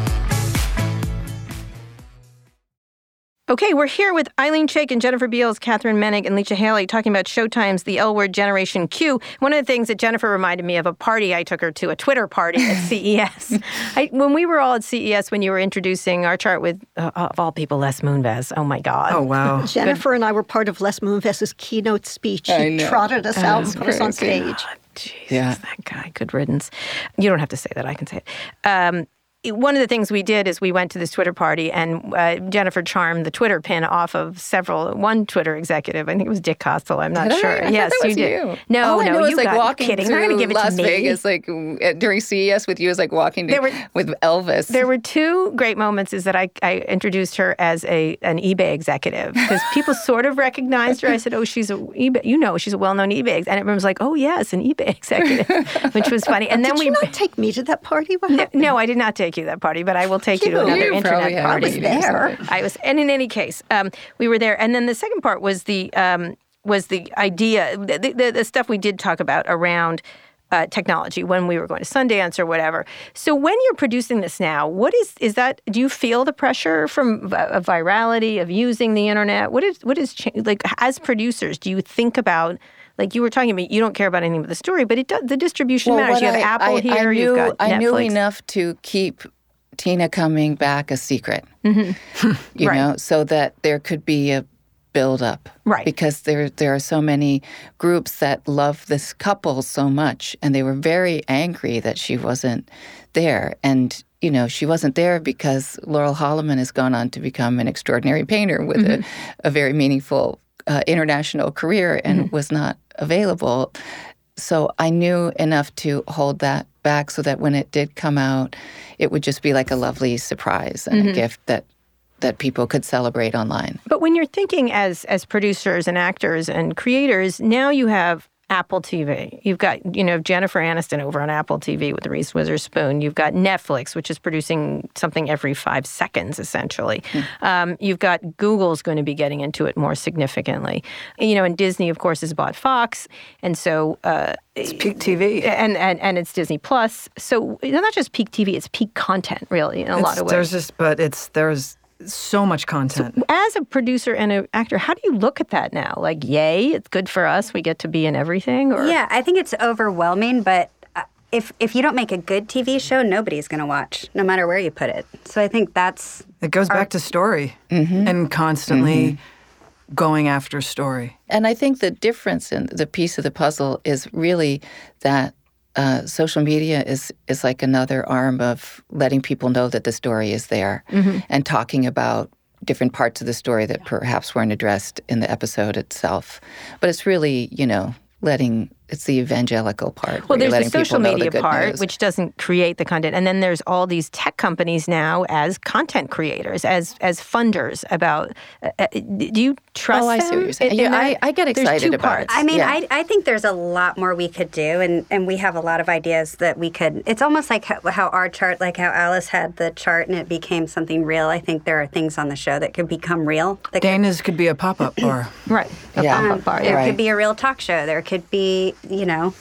B: Okay, we're here with Ilene Chaiken and Jennifer Beals, Katherine Moennig, and Leisha Hailey talking about Showtime's The L Word Generation Q. One of the things that Jennifer reminded me of a party I took her to, a Twitter party at CES. I, when we were all at CES, when you were introducing OurChart with, uh, of all people, Les Moonves. Oh my God.
E: Oh, wow.
F: Jennifer and I were part of Les Moonves's keynote speech. He trotted us out and put us on stage.
B: Jesus, yeah. that guy. Good riddance. You don't have to say that. I can say it. Um, one of the things we did is we went to this Twitter party, and uh, Jennifer charmed the Twitter pin off of several one Twitter executive. I think it was Dick Costolo. I'm not
D: did
B: sure.
D: I? I
B: yes,
D: you
B: did.
D: You.
B: No,
D: All
B: no, you
D: like
B: got
D: walking
B: kidding.
D: through
B: They're going to give it
D: Las
B: to me.
D: Vegas, like during CES with you, is like walking to, were, with Elvis.
B: There were two great moments. Is that I, I introduced her as a an eBay executive because people sort of recognized her. I said, "Oh, she's a eBay. You know, she's a well known eBay." And everyone was like, "Oh, yes, an eBay executive," which was funny. And then
F: did
B: we
F: you not take me to that party. What
B: no, no, I did not take you to that party, but I will take you, to another
D: You
B: internet party.
D: a meeting
F: there.
B: I was, and in any case, um, we were there. And then the second part was the um, was the idea, the, the, the stuff we did talk about around. Uh, technology when we were going to Sundance or whatever. So when you're producing this now, what is is that? Do you feel the pressure from vi- of virality of using the internet? What is what is cha- like as producers? Do you think about like you were talking about? You don't care about anything but the story, but it does. The distribution matters. You have
D: I-
B: Apple
D: I,
B: here.
D: I knew,
B: you've got Netflix.
D: I knew enough to keep Tina coming back a secret. Mm-hmm. you
B: Right.
D: know, so that there could be a build up.
B: Right.
D: Because there there are so many groups that love this couple so much and they were very angry that she wasn't there. And you know, she wasn't there because Laurel Holloman has gone on to become an extraordinary painter with a, mm-hmm. a very meaningful uh, international career and was not available. So I knew enough to hold that back so that when it did come out, it would just be like a lovely surprise and a gift that that people could celebrate online.
B: But when you're thinking as as producers and actors and creators, now you have Apple TV. You've got, you know, Jennifer Aniston over on Apple TV with the Reese Witherspoon. You've got Netflix, which is producing something every five seconds, essentially. Um, you've got Google's going to be getting into it more significantly. You know, and Disney, of course, has bought Fox, and so uh,
E: It's peak TV.
B: and, and and it's Disney Plus. So it's not just peak TV; it's peak content, really, in a lot of ways.
E: There's just, but it's there's so much content.
B: as a producer and an actor, how do you look at that now? Like, yay, it's good for us. We get to be in everything. Or
C: Yeah, I think it's overwhelming, but uh, if if you don't make a good TV show, nobody's going to watch, no matter where you put it. So I think that's
E: It goes back to story and constantly going after story.
D: And I think the difference in the piece of the puzzle is really that uh, social media is is like another arm of letting people know that the story is there and talking about different parts of the story that perhaps weren't addressed in the episode itself. But it's really, you know, letting it's the evangelical part.
B: Well,
D: where you're
B: there's the social
D: know the
B: media part,
D: news.
B: which doesn't create the content, and then there's all these tech companies now as content creators, as as funders. About uh, uh, do you trust?
D: Oh, I see what
B: them
D: you're saying.
B: in-
D: Yeah,
B: in
D: I-
B: that?
D: I get
B: There's
D: excited
B: two
D: about it.
B: parts.
C: I mean,
D: Yeah.
C: I, I think there's a lot more we could do, and, and we have a lot of ideas that we could. It's almost like how, how OurChart, like how Alice had the chart and it became something real. I think there are things on the show that could become real. That could,
E: Dana's could be a pop up bar.
B: right. A
D: Yeah.
B: pop-up bar.
C: there
B: Yeah.
C: could be a real talk show. There could be, you know,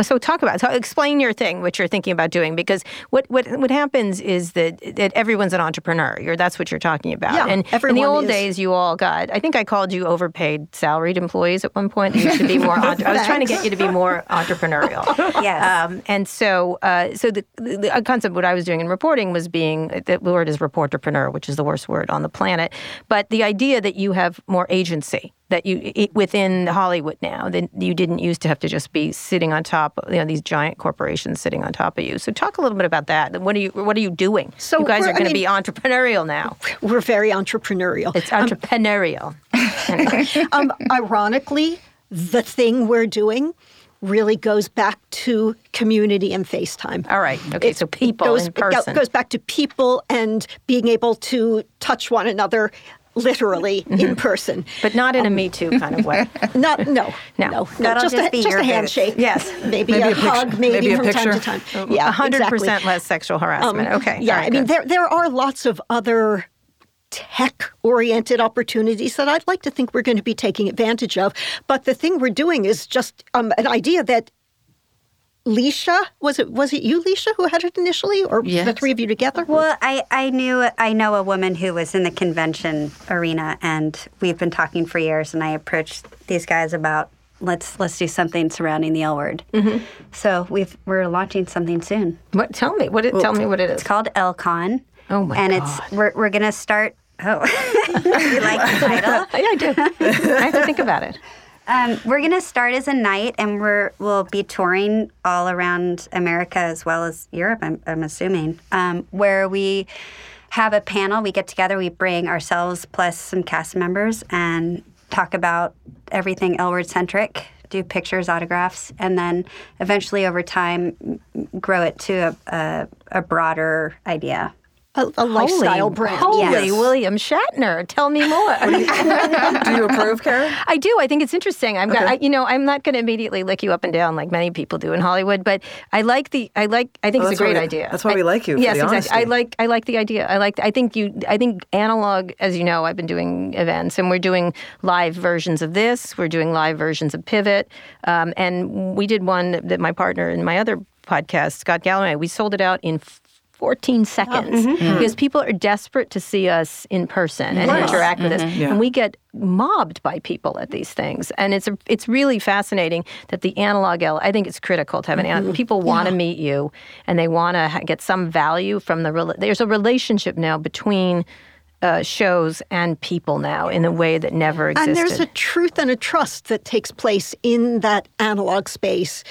B: So talk about so explain your thing, what you're thinking about doing, because what what what happens is that that everyone's an entrepreneur. You're that's what you're talking about.
F: Yeah,
B: and in the old
F: is.
B: days, you all got. I think I called you overpaid salaried employees at one point. You should be more. entre- I was trying to get you to be more entrepreneurial.
C: Yes.
B: Um, and so, uh, so the, the, the concept what I was doing in reporting was being the word is reporterpreneur, which is the worst word on the planet. But the idea that you have more agency that you it, within Hollywood now that you didn't used to have to just be sitting on top of you know these giant corporations sitting on top of you. So talk a little bit about that. What are you What are you doing?
F: So
B: you guys are going to be entrepreneurial now.
F: We're very entrepreneurial.
B: It's entrepreneurial.
F: um, ironically, the thing we're doing really goes back to community and FaceTime.
B: All right. Okay.
F: It's-
B: so people
F: goes,
B: in person.
F: It goes back to people and being able to touch one another literally
B: Mm-hmm.
F: in person.
B: but not in a Me Too kind of way.
F: Not no
B: No.
F: no no
C: That'll
F: just,
C: just
F: a,
C: be
F: just a
C: booth.
F: handshake.
B: Yes.
F: maybe,
E: Maybe
F: a,
E: a picture.
F: hug, maybe,
E: Maybe a
F: from time to
E: picture.
F: time. Yeah,
B: hundred
F: exactly.
B: percent less sexual harassment.
F: Um,
B: okay.
F: Yeah,
B: All right,
F: I mean, there there are lots of other tech-oriented opportunities that I'd like to think we're going to be taking advantage of. But the thing we're doing is just um, an idea that Leisha was it was it you, Leisha, who had it initially, or the three of you together?
C: Well, I, I knew I know a woman who was in the convention arena, and we've been talking for years. And I approached these guys about let's let's do something surrounding the L word. Mm-hmm. So we've we're launching something soon.
B: what? Tell me. What? It, tell me what it is.
C: It's called LCon.
B: Oh my
C: and
B: God.
C: it's we're we're gonna start. Oh, you like the title?
B: yeah, I do. I have to think about it.
C: Um, we're gonna start as a night, and we're we'll be touring all around America as well as Europe. I'm, I'm assuming um, where we have a panel. We get together. We bring ourselves plus some cast members and talk about everything L word centric. Do pictures, autographs, and then eventually over time grow it to a, a, a broader idea.
F: A, a lifestyle
B: holy,
F: brand.
B: Holy
C: Yes.
B: William Shatner, tell me more.
E: Do you approve, Karen?
B: I do. I think it's interesting. I'm, I, you know, I'm not going to immediately lick you up and down like many people do in Hollywood, but I like the, I like, I think it's a great
E: we-
B: idea.
E: that's why we like you,
B: Yes, exactly. I like, I like the idea. I like, I think you, I think analog, as you know, I've been doing events and we're doing live versions of this. We're doing live versions of Pivot, um, and we did one that my partner and my other podcast, Scott Galloway, we sold it out in. 14 seconds mm-hmm. because people are desperate to see us in person and interact with mm-hmm. us. And we get mobbed by people at these things. And it's a, it's really fascinating that the analog L I think it's critical to have an analog mm-hmm. people want to meet you and they want to ha- get some value from the rela- there's a relationship now between uh, shows and people now in a way that never existed
F: And there's a truth and a trust that takes place in that analog space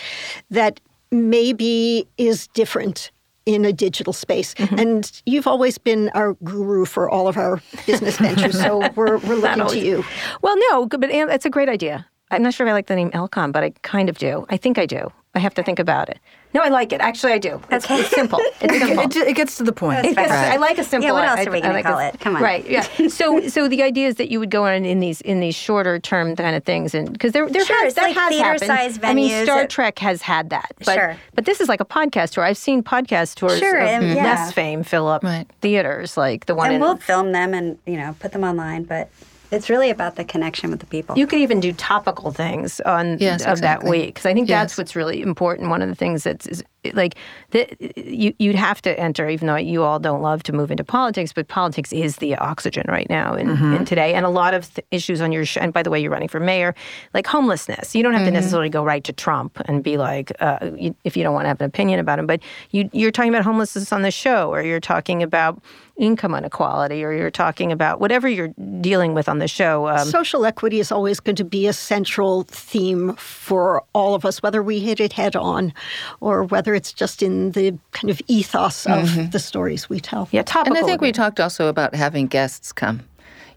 F: that maybe is different in a digital space.
B: Mm-hmm.
F: And you've always been our guru for all of our business ventures, so we're, we're looking to you.
B: Well, no, good, but it's a great idea. I'm not sure if I like the name LCon, but I kind of do. I think I do. I have to think about it. No, I like it. Actually, I do. It's, it's simple. It's simple.
E: It, it gets to the point.
B: It gets- I like a simple.
C: Yeah, what else
B: I-
C: are we
B: I
C: gonna call
B: a-
C: it? Come on.
B: Right. Yeah. So, so the idea is that you would go on in these in these shorter term kind of things, and because there there
C: Sure,
B: has,
C: it's
B: that
C: like
B: has happened.
C: theater-sized
B: I mean, Star
C: that-
B: Trek has had that. But,
C: Sure.
B: But this is like a podcast tour. I've seen podcast tours
C: Sure,
B: of
C: and- yeah.
B: less fame fill up
D: Right.
B: theaters, like the one
C: And
B: in.
C: we'll film them and you know put them online, but it's really about the connection with the people.
B: You could even do topical things on
D: Yes,
B: of that week because I think that's what's really important. One of the things that's is, like the, you you'd have to enter, even though you all don't love to move into politics, but politics is the oxygen right now in,
D: Mm-hmm.
B: in today, and a lot of th- issues on your. Sh- and by the way, you're running for mayor, like homelessness. You don't have
D: Mm-hmm.
B: to necessarily go right to Trump and be like, uh, you, if you don't want to have an opinion about him, but you you're talking about homelessness on the show, or you're talking about income inequality, or you're talking about whatever you're dealing with on the show. Um,
F: Social equity is always going to be a central theme for all of us, whether we hit it head on or whether it's just in the kind of ethos of the stories we tell.
B: yeah, topical.
D: And I think we talked also about having guests come.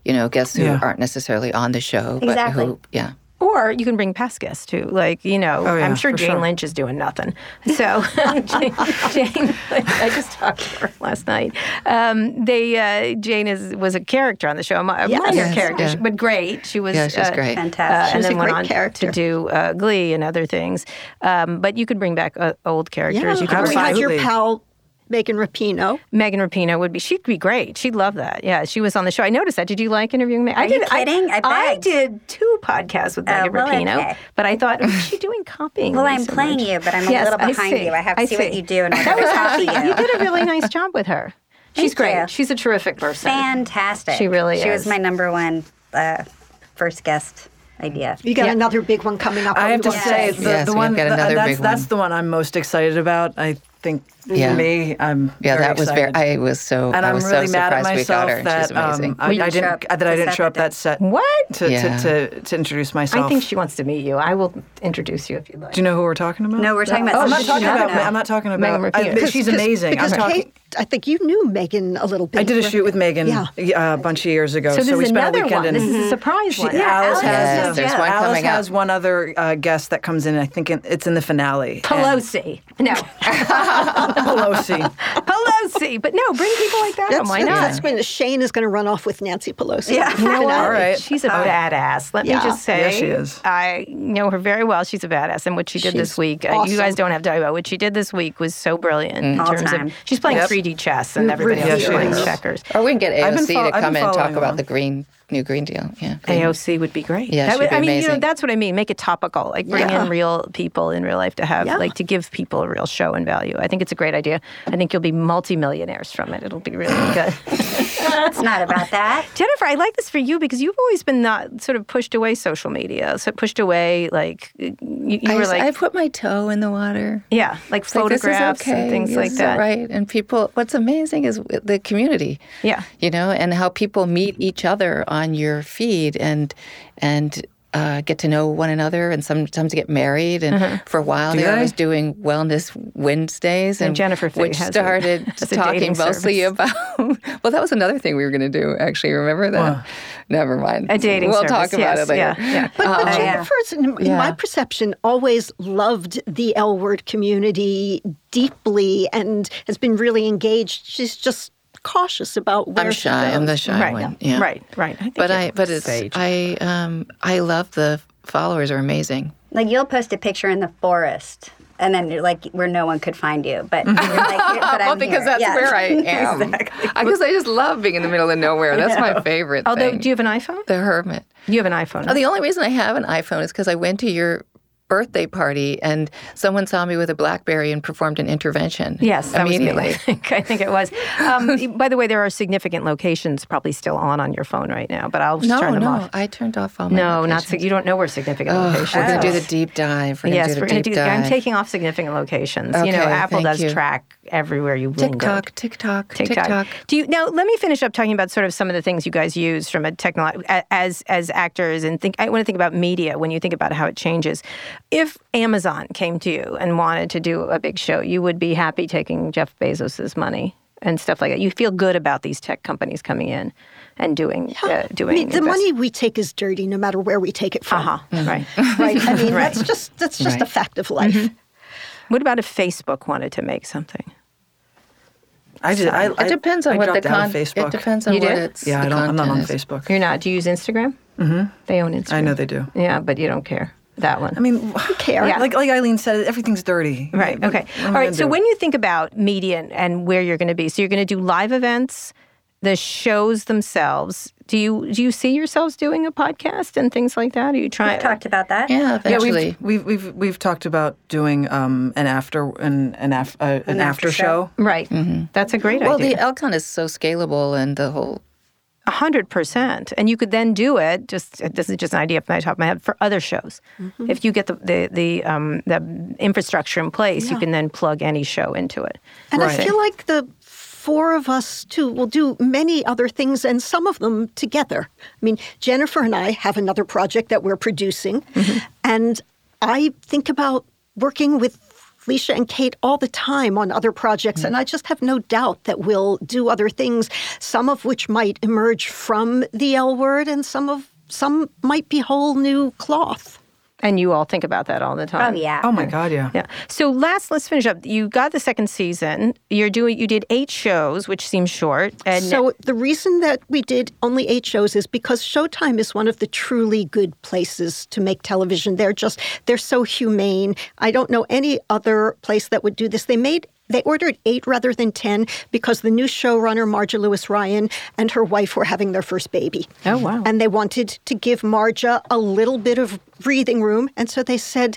D: You know, guests who
E: Yeah.
D: aren't necessarily on the show, but
C: Exactly.
D: who, yeah.
B: Or you can bring past guests too. Like, you know,
E: Oh, yeah,
B: I'm sure Jane
E: sure.
B: Lynch is doing nothing. So, Jane, Jane, I just talked to her last night. Um, they, uh, Jane is was a character on the show, a mi-
F: Yes.
B: minor
F: Yes,
B: character,
D: yeah.
B: but great. She was
D: Yeah, she's
B: uh,
D: great.
C: Fantastic.
B: uh,
F: She was
B: and
F: a
B: then went
F: great
B: on
F: character.
B: to do uh, Glee and other things. Um, but you could bring back uh, old characters.
F: Yeah,
B: you could
F: we
B: bring
F: had your
E: Absolutely.
F: pal Megan Rapinoe.
B: Megan Rapinoe would be. She'd be great. She'd love that. Yeah, she was on the show. I noticed that. Did you like interviewing Megan? I
C: Are you
B: did.
C: kidding? I
B: I,
C: begged.
B: did two podcasts with
C: Oh,
B: Megan
C: well,
B: Rapinoe,
C: okay.
B: but I thought, what's she doing copying?
C: Well, I'm
B: so
C: playing
B: much?
C: you, but I'm a
B: Yes,
C: little behind
B: see.
C: you. I have to see, what you do in order
B: That was
C: copy
B: actually,
C: you.
B: you did a really nice job with her. She's
C: Thank
B: great.
C: you.
B: She's a terrific person.
C: Fantastic.
B: She really
C: She
B: is.
C: She was my number one uh, first guest idea.
F: You got
B: Yeah.
F: another big one coming up.
E: I have to
F: Yes.
E: say, the,
D: Yes,
E: the one
D: got
E: th-
D: another
E: that's
D: big
E: that's
D: one.
E: the one I'm most excited about. I think
D: Yeah.
E: me, I'm
D: Yeah,
E: very
D: that was
E: excited.
D: very. I was so.
E: and
D: I
E: I'm
D: was
E: really
D: so
E: mad at
D: surprised we got
E: myself
D: her.
E: that um, I, I
C: didn't up
E: that I didn't show up
C: that
E: that set
B: What?
E: to,
D: Yeah.
E: to, to, to introduce myself.
B: I think she wants to meet you. I will introduce you if you like.
E: Do you know who we're talking about?
C: No, we're talking about
E: Oh, I'm not talking about.
C: don't.
E: I'm not talking
B: Megan
E: about. I,
B: Rapinoe.
E: she's
F: 'Cause-
E: amazing.
F: Because
E: I'm talking.
F: Kate, I think you knew Megan a little bit.
E: I did a shoot with Megan
F: Yeah.
E: uh, a bunch of years ago.
B: so this
E: we
B: is
E: spent a
B: another
E: weekend
B: one.
E: in.
B: This is a surprise one.
C: Yeah,
E: Alice
C: Alice
E: has,
D: there's one
E: Alice
D: coming up.
E: has one other uh, guest that comes in. I think it's in the finale.
B: Pelosi. No.
E: Pelosi.
B: Pelosi. But no, bring people like that.
F: That's,
B: Why not?
F: That's when Shane is going to run off with Nancy Pelosi.
C: Yeah.
B: You know what?
E: All right.
B: She's a
E: Uh,
B: badass. Let
F: Yeah.
B: me just say.
E: Yeah, she is.
B: I know her very well. She's a badass. And what she did this
F: She's
B: week, uh, you guys don't have to talk about what she did this week was so brilliant in
C: All
B: terms
C: time.
B: of she's playing
E: Yep.
B: 3D chess and everybody
F: Yeah,
B: else is playing checkers.
D: Or we can get
E: I've been
D: AOC
E: fol-
D: to come in and talk
E: following
D: about the green new Green Deal. Yeah. green-
B: AOC would be great.
D: Yeah,
B: That
D: she'd
B: would-
D: be
B: I mean, you know, that's what I mean. Make it topical. Like bring
F: Yeah.
B: in real people in real life to have,
F: Yeah.
B: like to give people a real show and value. I think it's a great idea. I think you'll be multimillionaires from it. It'll be really good.
C: It's not about that.
B: Jennifer, I like this for you because you've always been not sort of pushed away social media. So pushed away, like you, you
D: I,
B: were like,
D: I put my toe in the water.
B: yeah, like
D: It's like,
B: photographs
D: okay.
B: and things
D: This
B: like
D: is
B: that.
D: Right, And people, what's amazing is the community.
B: Yeah.
D: You know, and how people meet each other on your feed and, and, uh, get to know one another and sometimes get married. And
B: Mm-hmm.
D: for a while
E: Do
D: there, I
E: they?
D: was doing Wellness Wednesdays, and,
B: Jennifer
D: which
B: has
D: started
B: a
D: talking mostly
B: service.
D: about. well, that was another thing we were going to do. Actually, remember that? Never mind.
B: A dating
D: We'll
B: service,
D: talk about
B: yes,
D: it later.
B: yeah, yeah.
F: But, but
C: yeah.
F: Jennifer's, in, in
D: Yeah.
F: my perception, always loved the L word community deeply and has been really engaged. She's just cautious about where
D: I'm shy. I'm the shy
B: right,
D: one. Yeah.
B: right, right. I think
D: But I, but it's
B: sage.
D: I, um, I love the followers are amazing.
C: Like you'll post a picture in the forest, and then you're like where no one could find you, but you're like, but
D: well,
C: I'm
D: because
C: here.
D: that's
C: Yeah.
D: where I am.
C: exactly.
D: Because I just love being in the middle of nowhere. That's my favorite
B: Although,
D: thing.
B: do you have an iPhone?
D: the hermit.
B: You have an iPhone.
D: Oh, the only reason I have an iPhone is because I went to your birthday party and someone saw me with a BlackBerry and performed an intervention.
B: Yes, that was me.
D: immediately.
B: I think, I think it was. Um, by the way, there are significant locations probably still on on your phone right now, but I'll just
D: No,
B: turn them
D: no,
B: off.
D: I turned off all my.
B: No, not
D: locations.
B: sig- you don't know where significant
D: Oh,
B: locations.
D: we're gonna do the deep dive. We're
B: Yes,
D: do the
B: we're gonna
D: deep
B: Dive. I'm taking off significant locations. you know, Apple does
D: you.
B: track everywhere you lingered.
D: TikTok, TikTok,
B: TikTok.
D: TikTok.
B: Do you now? Let me finish up talking about sort of some of the things you guys use from a technology as as actors, and think. I want to think about media when you think about how it changes. If Amazon came to you and wanted to do a big show, you would be happy taking Jeff Bezos's money and stuff like that. You feel good about these tech companies coming in and doing uh,
F: I
B: doing.
F: mean, the
B: invest-
F: money we take is dirty, no matter where we take it from.
B: Uh-huh, Right.
F: Right. I mean,
B: Right.
F: that's just that's just a fact of life.
B: What about if Facebook wanted to make something?
E: I did. I,
D: It depends on
E: I
D: what the
E: dropped
D: con.
E: Facebook.
D: It depends on
B: You
D: what
B: did?
D: it's.
E: Yeah, I don't, I'm not on
D: is.
E: Facebook.
B: You're not. Do you use Instagram? Mm-hmm. They own Instagram.
E: I know they do.
B: Yeah, but you don't care that one.
E: I mean, who
F: care?
B: Yeah.
E: Like like Ilene said, everything's dirty.
B: Right.
E: What-
B: Okay.
E: what am
B: All
E: I
B: right.
E: gonna
B: So
E: do?
B: when you think about media and- and where you're going to be, so you're going to do live events, the shows themselves. Do you do you see yourselves doing a podcast and things like that? Are you trying?
C: We've talked about that.
D: Yeah,
E: yeah, we've, we've we've we've talked about doing um, an after an an, af, uh, an, after
C: after
E: show.
B: Right. That's a great idea.
D: well, the
B: idea.
D: LCon is so scalable, and the whole.
B: A hundred percent, and you could then do it. Just this is just an idea from my top of my head for other shows.
E: Mm-hmm.
B: If you get the the the, um, the infrastructure in place, you can then plug any show into it.
F: And I feel like the four of us too will do many other things and some of them together. I mean, Jennifer and I have another project that we're producing, and I think about working with Leisha and Kate all the time on other projects, and I just have no doubt that we'll do other things, some of which might emerge from the L word, and some of some might be whole new cloth.
B: And you all think about that all the time.
C: Oh yeah.
E: Oh my God, yeah.
B: Yeah. So last, let's finish up. You got the second season. You're doing. You did eight shows, which seems short. And
F: so the reason that we did only eight shows is because Showtime is one of the truly good places to make television. They're just they're so humane. I don't know any other place that would do this. They made they ordered eight rather than 10 because the new showrunner, Marja Lewis Ryan, and her wife were having their first baby.
B: Oh, wow.
F: And they wanted to give Marja a little bit of breathing room. And so they said,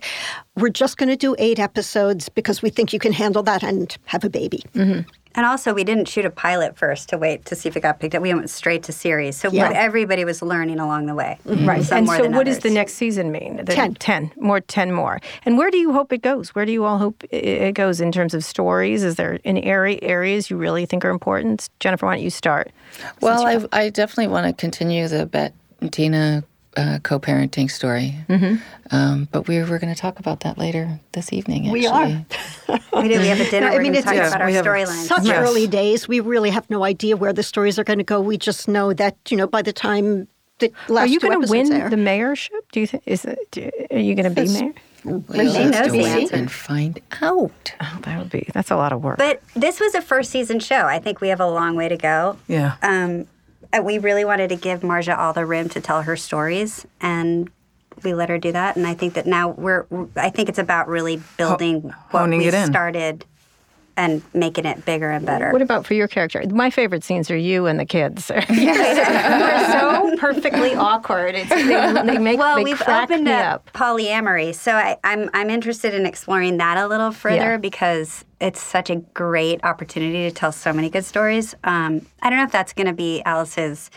F: We're just going to do eight episodes because we think you can handle that and have a baby. Mm-hmm.
C: And also, we didn't shoot a pilot first to wait to see if it got picked up. We went straight to series. So
F: Yeah.
C: what everybody was learning along the way. Mm-hmm.
B: Right.
C: Some
B: And so,
C: than
B: what does the next season mean? The
F: 10.
B: 10. More, 10 more. And where do you hope it goes? Where do you all hope it goes in terms of stories? Is there any area, areas you really think are important? Jennifer, why don't you start?
D: Well, I, I definitely want to continue the Bette Tina uh, co-parenting story, mm-hmm. um, but we we're going to talk about that later this evening. Actually.
F: We are.
C: We do. We have a dinner.
F: No, I
C: We're
F: mean,
C: going to
F: it's-
C: talk
F: yeah,
C: about our
E: we have a-
C: storylines.
F: Such
E: Yes.
F: early days. We really have no idea where the stories are going to go. We just know that, you know, by the time the last
B: Are you going to win
F: air-
B: the mayorship? Do you think? Is it, do, are you going to be mayor?
D: We'll
C: She
D: have
C: knows
D: to wait and find out.
B: Oh, that would be. That's a lot of work.
C: But this was a first season show. I think we have a long way to go.
E: Yeah.
C: Um, Uh, we really wanted to give Marja all the room to tell her stories, and we let her do that. And I think that now we're. I think it's about really building what we started and making it bigger and better.
B: What about for your character? My favorite scenes are you and the kids. They're so perfectly awkward. It's, they, they make
C: well,
B: they
C: we've opened up,
B: up.
C: polyamory, so I, I'm I'm interested in exploring that a little further
B: Yeah.
C: because it's such a great opportunity to tell so many good stories. Um, I don't know if that's going to be Alice's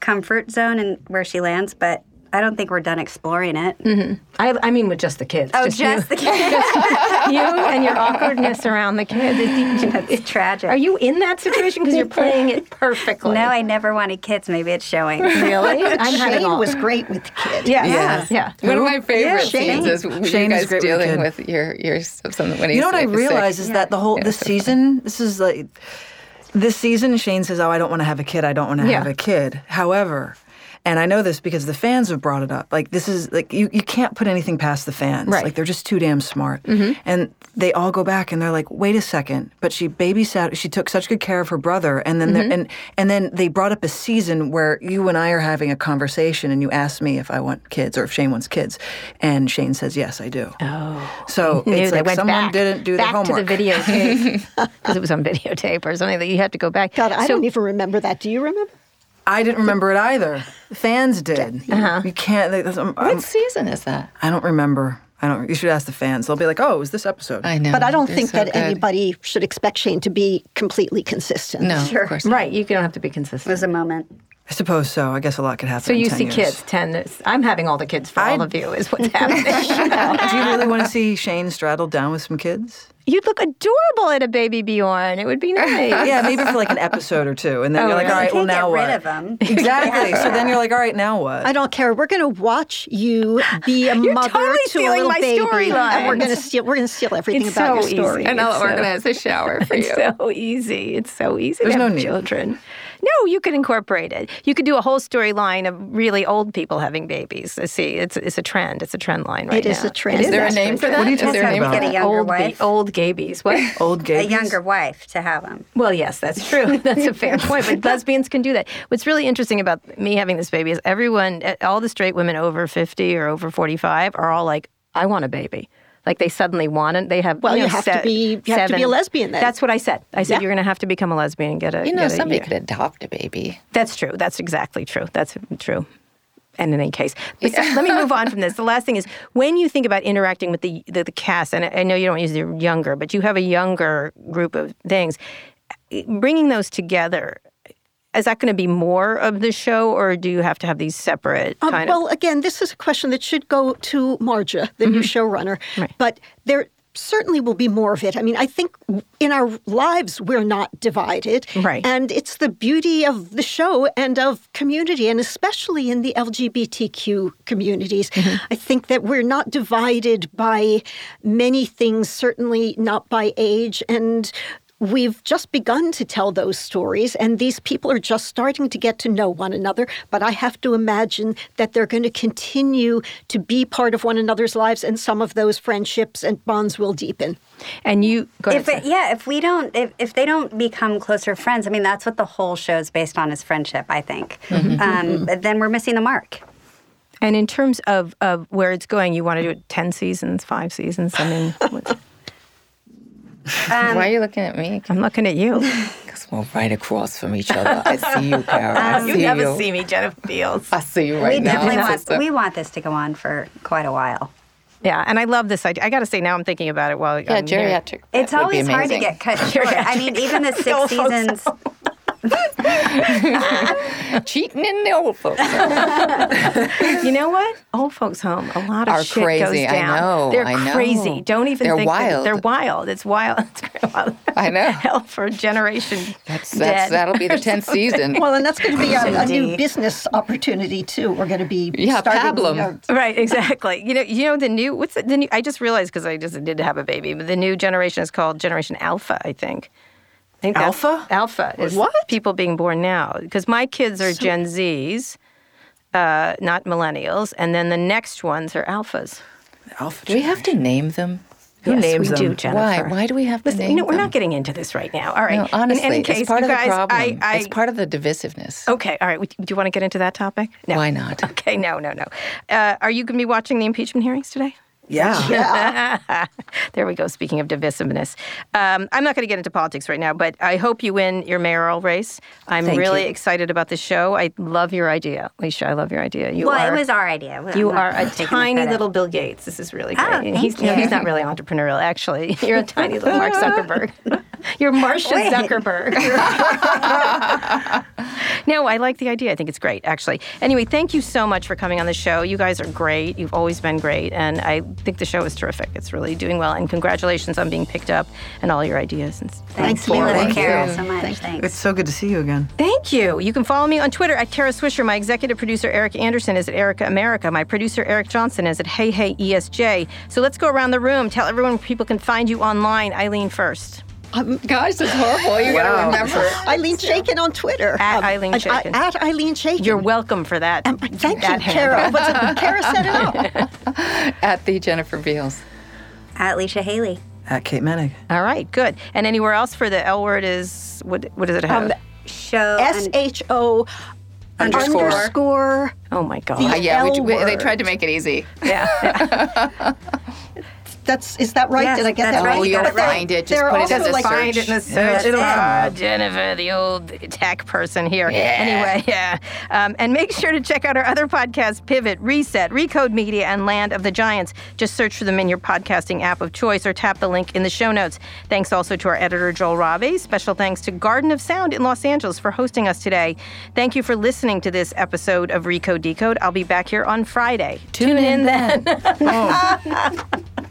C: comfort zone and where she lands, but I don't think we're done exploring it. Mm-hmm.
B: I, I mean, with just the kids.
C: Oh,
B: you.
C: just the kids.
B: you and your awkwardness around the kids. It-
C: It's tragic.
B: Are you in that situation because you're playing it perfectly?
C: No, I never wanted kids. Maybe it's showing.
B: really. I'm
F: Shane
B: all.
F: was great with the kid.
B: yeah,
E: Yeah.
B: yeah, yeah.
D: One of my favorite
F: Shane.
D: scenes is you
E: Shane is
D: guys
E: great with
D: dealing
E: kid.
D: with your your something when he's
E: You know what I realize
D: sick.
E: is that the whole this season, this is like this season. Shane says, "Oh, I don't want to have a kid. I don't want to
B: Yeah.
E: have a kid." However, and I know this because the fans have brought it up. Like this is like you, you can't put anything past the fans.
B: Right.
E: Like they're just too damn smart. Mm-hmm. And they all go back and they're like, "Wait a second, but she babysat. She took such good care of her brother." And then they're mm-hmm. and and then they brought up a season where you and I are having a conversation, and you ask me if I want kids or if Shane wants kids, and Shane says, "Yes, I do." Oh, so
B: Knew
E: it's like someone
B: back,
E: didn't do their
B: back
E: homework.
B: to the videotape because it was on videotape or something that you had to go back.
F: God, I
B: So-
F: don't even remember that. Do you remember?
E: I didn't remember it either. Fans did.
B: Uh-huh.
E: You can't. they- that's- I'm- I'm-
D: What season is that?
E: I don't remember. I don't. You should ask the fans. They'll be like, "Oh, it was this episode."
D: I know.
F: But I don't think
D: so
F: that
D: good.
F: anybody should expect Shane to be completely consistent.
D: No,
C: Sure.
D: of course. not.
B: Right, you don't have to be consistent.
C: It
B: consistent.
C: was a moment.
E: I suppose so. I guess a lot could happen.
B: So
E: in
B: you
E: 10
B: see
E: years.
B: kids, ten. I'm having all the kids for all of you. Is what's happening.
E: Do you really want to see Shane straddled down with some kids?
B: You'd look adorable at a baby Bjorn. It would be nice.
E: Yeah, maybe for like an episode or two, and then
B: Oh,
E: you're like,
B: really?
E: "All right, well now
C: get
E: what?"
C: rid of them.
E: Exactly. so then you're like, "All right, now what?"
F: I don't care. We're going to watch you be a
B: You're
F: mother
B: totally
F: to a little
B: my
F: baby, and we're going to steal. We're going to steal everything
B: It's
F: about
B: so
F: your story.
B: easy.
D: And I'll
B: It's so-
D: organize a shower for you.
B: It's so easy. It's so easy
E: There's
B: to
E: no
B: have
E: need.
B: No, you could incorporate it. You could do a whole storyline of really old people having babies. I see, it's it's a trend. It's a trend line right
F: It is
B: now.
F: a trend.
D: Is there a name for that?
E: What are you
D: Is there a
E: talking
D: name
E: about?
C: Get a younger
B: old, ba- old gabies. What?
E: Old
C: gaybies?
E: A
C: younger wife to have them.
B: Well, yes, that's true. That's a fair point. But lesbians can do that. What's really interesting about me having this baby is everyone, all the straight women over 50 or over 45 are all like, I want a baby. Like they suddenly want it. They have.
F: Well,
B: you,
F: you
B: know,
F: have to be- you have to be a lesbian then.
B: That's what I said. I said
F: Yeah.
B: you're going to have to become a lesbian and get a.
D: You know,
B: a-
D: somebody
B: yeah.
D: could adopt a baby.
B: That's true. That's exactly true. That's true. And in any case, but so let me move on from this. The last thing is when you think about interacting with the, the the cast, and I I know you don't use the younger, but you have a younger group of things. Bringing those together, is that going to be more of the show, or do you have to have these separate
F: Um,
B: kind of?
F: well, again, this is a question that should go to Marja, the new showrunner.
B: Right.
F: But there certainly will be more of it. I mean, I think in our lives we're not divided.
B: Right.
F: And it's the beauty of the show and of community, and especially in the LGBTQ communities. I think that we're not divided by many things, certainly not by age. And we've just begun to tell those stories, and these people are just starting to get to know one another. But I have to imagine that they're going to continue to be part of one another's lives, and some of those friendships and bonds will deepen.
B: And you, go ahead.
C: If it, yeah, if we don't, if, if they don't become closer friends, I mean, that's what the whole show is based on is friendship. I think. Um, then we're missing the mark.
B: and in terms of, of where it's going, you want to do it 10 seasons, five seasons? I mean, what-
D: Why are you looking at me?
B: I'm looking at you.
D: Because we're right across from each other. I see you, Carol. I see you. never you.
B: see me, Jennifer Beals.
D: I see you right
C: we
D: now.
C: definitely want
D: sister.
C: we want this to go on for quite a while.
B: Yeah, and I love this idea. I got to say, now I'm thinking about it while
D: Yeah,
B: I'm here.
D: geriatric.
C: It's
D: that would be
C: always hard to get cut short. I mean, even the six
B: Old folks
C: seasons.
D: cheating in the old folks. home.
B: You know what? Old folks' home. A lot of
D: Are
B: shit
D: crazy.
B: goes
D: I
B: down.
D: know,
B: They're
D: I know.
B: crazy. Don't even
D: They're
B: think that-
D: wild.
B: they're wild. It's wild. It's great. wild.
D: I know.
B: Hell for a generation.
D: That's,
B: dead.
D: that's that'll be the tenth season.
F: Well, and that's going to be a, a new business opportunity too. We're going to be
D: Yeah,
F: starting.
D: pablum.
F: uh,
B: Right, exactly. You know, you know the new what's the, the new? I just realized because I just did have a baby, but the new generation is called Generation Alpha. I think. I think
E: Alpha?
B: Alpha is
F: What?
B: people being born now. Because my kids are Gen Zs, uh, not millennials, and then the next ones are alphas.
E: Alpha
D: Do we have to name them?
E: Who
B: yes,
E: names
B: we do,
E: them?
B: Jennifer.
D: Why? Why do we have to
B: Listen,
D: name
B: you know, we're
D: them?
B: not getting into this right now. All right.
D: No, honestly,
B: In any case,
D: it's part
B: you
D: of the
B: guys,
D: problem.
B: I, I,
D: it's part of the divisiveness.
B: Okay, all right. Do you want to get into that topic? No.
D: Why not?
B: Okay, no, no, no. Uh, are you going to be watching the impeachment hearings today?
E: Yeah.
B: there we go. Speaking of divisiveness, um, I'm not going to get into politics right now, but I hope you win your mayoral race. I'm
E: Thank
B: really
E: you.
B: excited about this show. I love your idea, Leisha. I love your idea. You
C: well,
B: are,
C: it was our idea. I'm
B: you are a tiny little Bill Gates. This is really great.
C: Oh,
B: And he's,
C: thank
B: no, he's not really entrepreneurial, actually. You're a tiny little Mark Zuckerberg. You're Marcia
C: Wait.
B: Zuckerberg. no, I like the idea. I think it's great, actually. Anyway, thank you so much for coming on the show. You guys are great. You've always been great. And I think the show is terrific. It's really doing well. And congratulations on being picked up and all your ideas. And
C: Thanks, we love you, Carol, so much. Thanks.
E: It's so good to see you again.
B: Thank you. You can follow me on Twitter at Kara Swisher. My executive producer, Erica Anderson, is at Erica America. My producer, Eric Johnson, is at Hey Hey ESJ. So let's go around the room. Tell everyone where people can find you online. Ilene first.
D: Gosh, it's horrible. You gotta remember.
F: Ilene Chaiken on Twitter.
B: At Ilene
F: I- I-
B: Chaiken.
F: at Ilene Chaiken.
B: You're welcome for that.
F: Um, thank
B: that
F: you,
B: handle.
F: Kara. But Kara set it up.
D: At the Jennifer Beals.
C: At Leisha Hailey.
E: At Kate Moennig.
B: All right, good. And anywhere else for the L word is what? What does it have?
C: Um, Show
F: S
C: and-
F: H O
D: Underscore.
F: underscore.
B: oh my God.
D: Uh, yeah, we,
F: L
D: we, they tried to make it easy.
B: yeah. yeah.
F: That's is that right?
C: Yes,
F: Did I get that
C: right.
D: Oh,
C: You
D: you'll
C: got it right.
D: find it. Just put it in the
F: like,
D: search.
B: Find it in the search.
C: That's
B: It'll
C: it.
B: ah, Jennifer, the old tech person here. Anyway, yeah. Um, and make sure to check out our other podcasts Pivot, Reset, Recode Media, and Land of the Giants. Just search for them in your podcasting app of choice or tap the link in the show notes. Thanks also to our editor, Joel Rabe. Special thanks to Garden of Sound in Los Angeles for hosting us today. Thank you for listening to this episode of Recode Decode. I'll be back here on Friday. Tune, in then.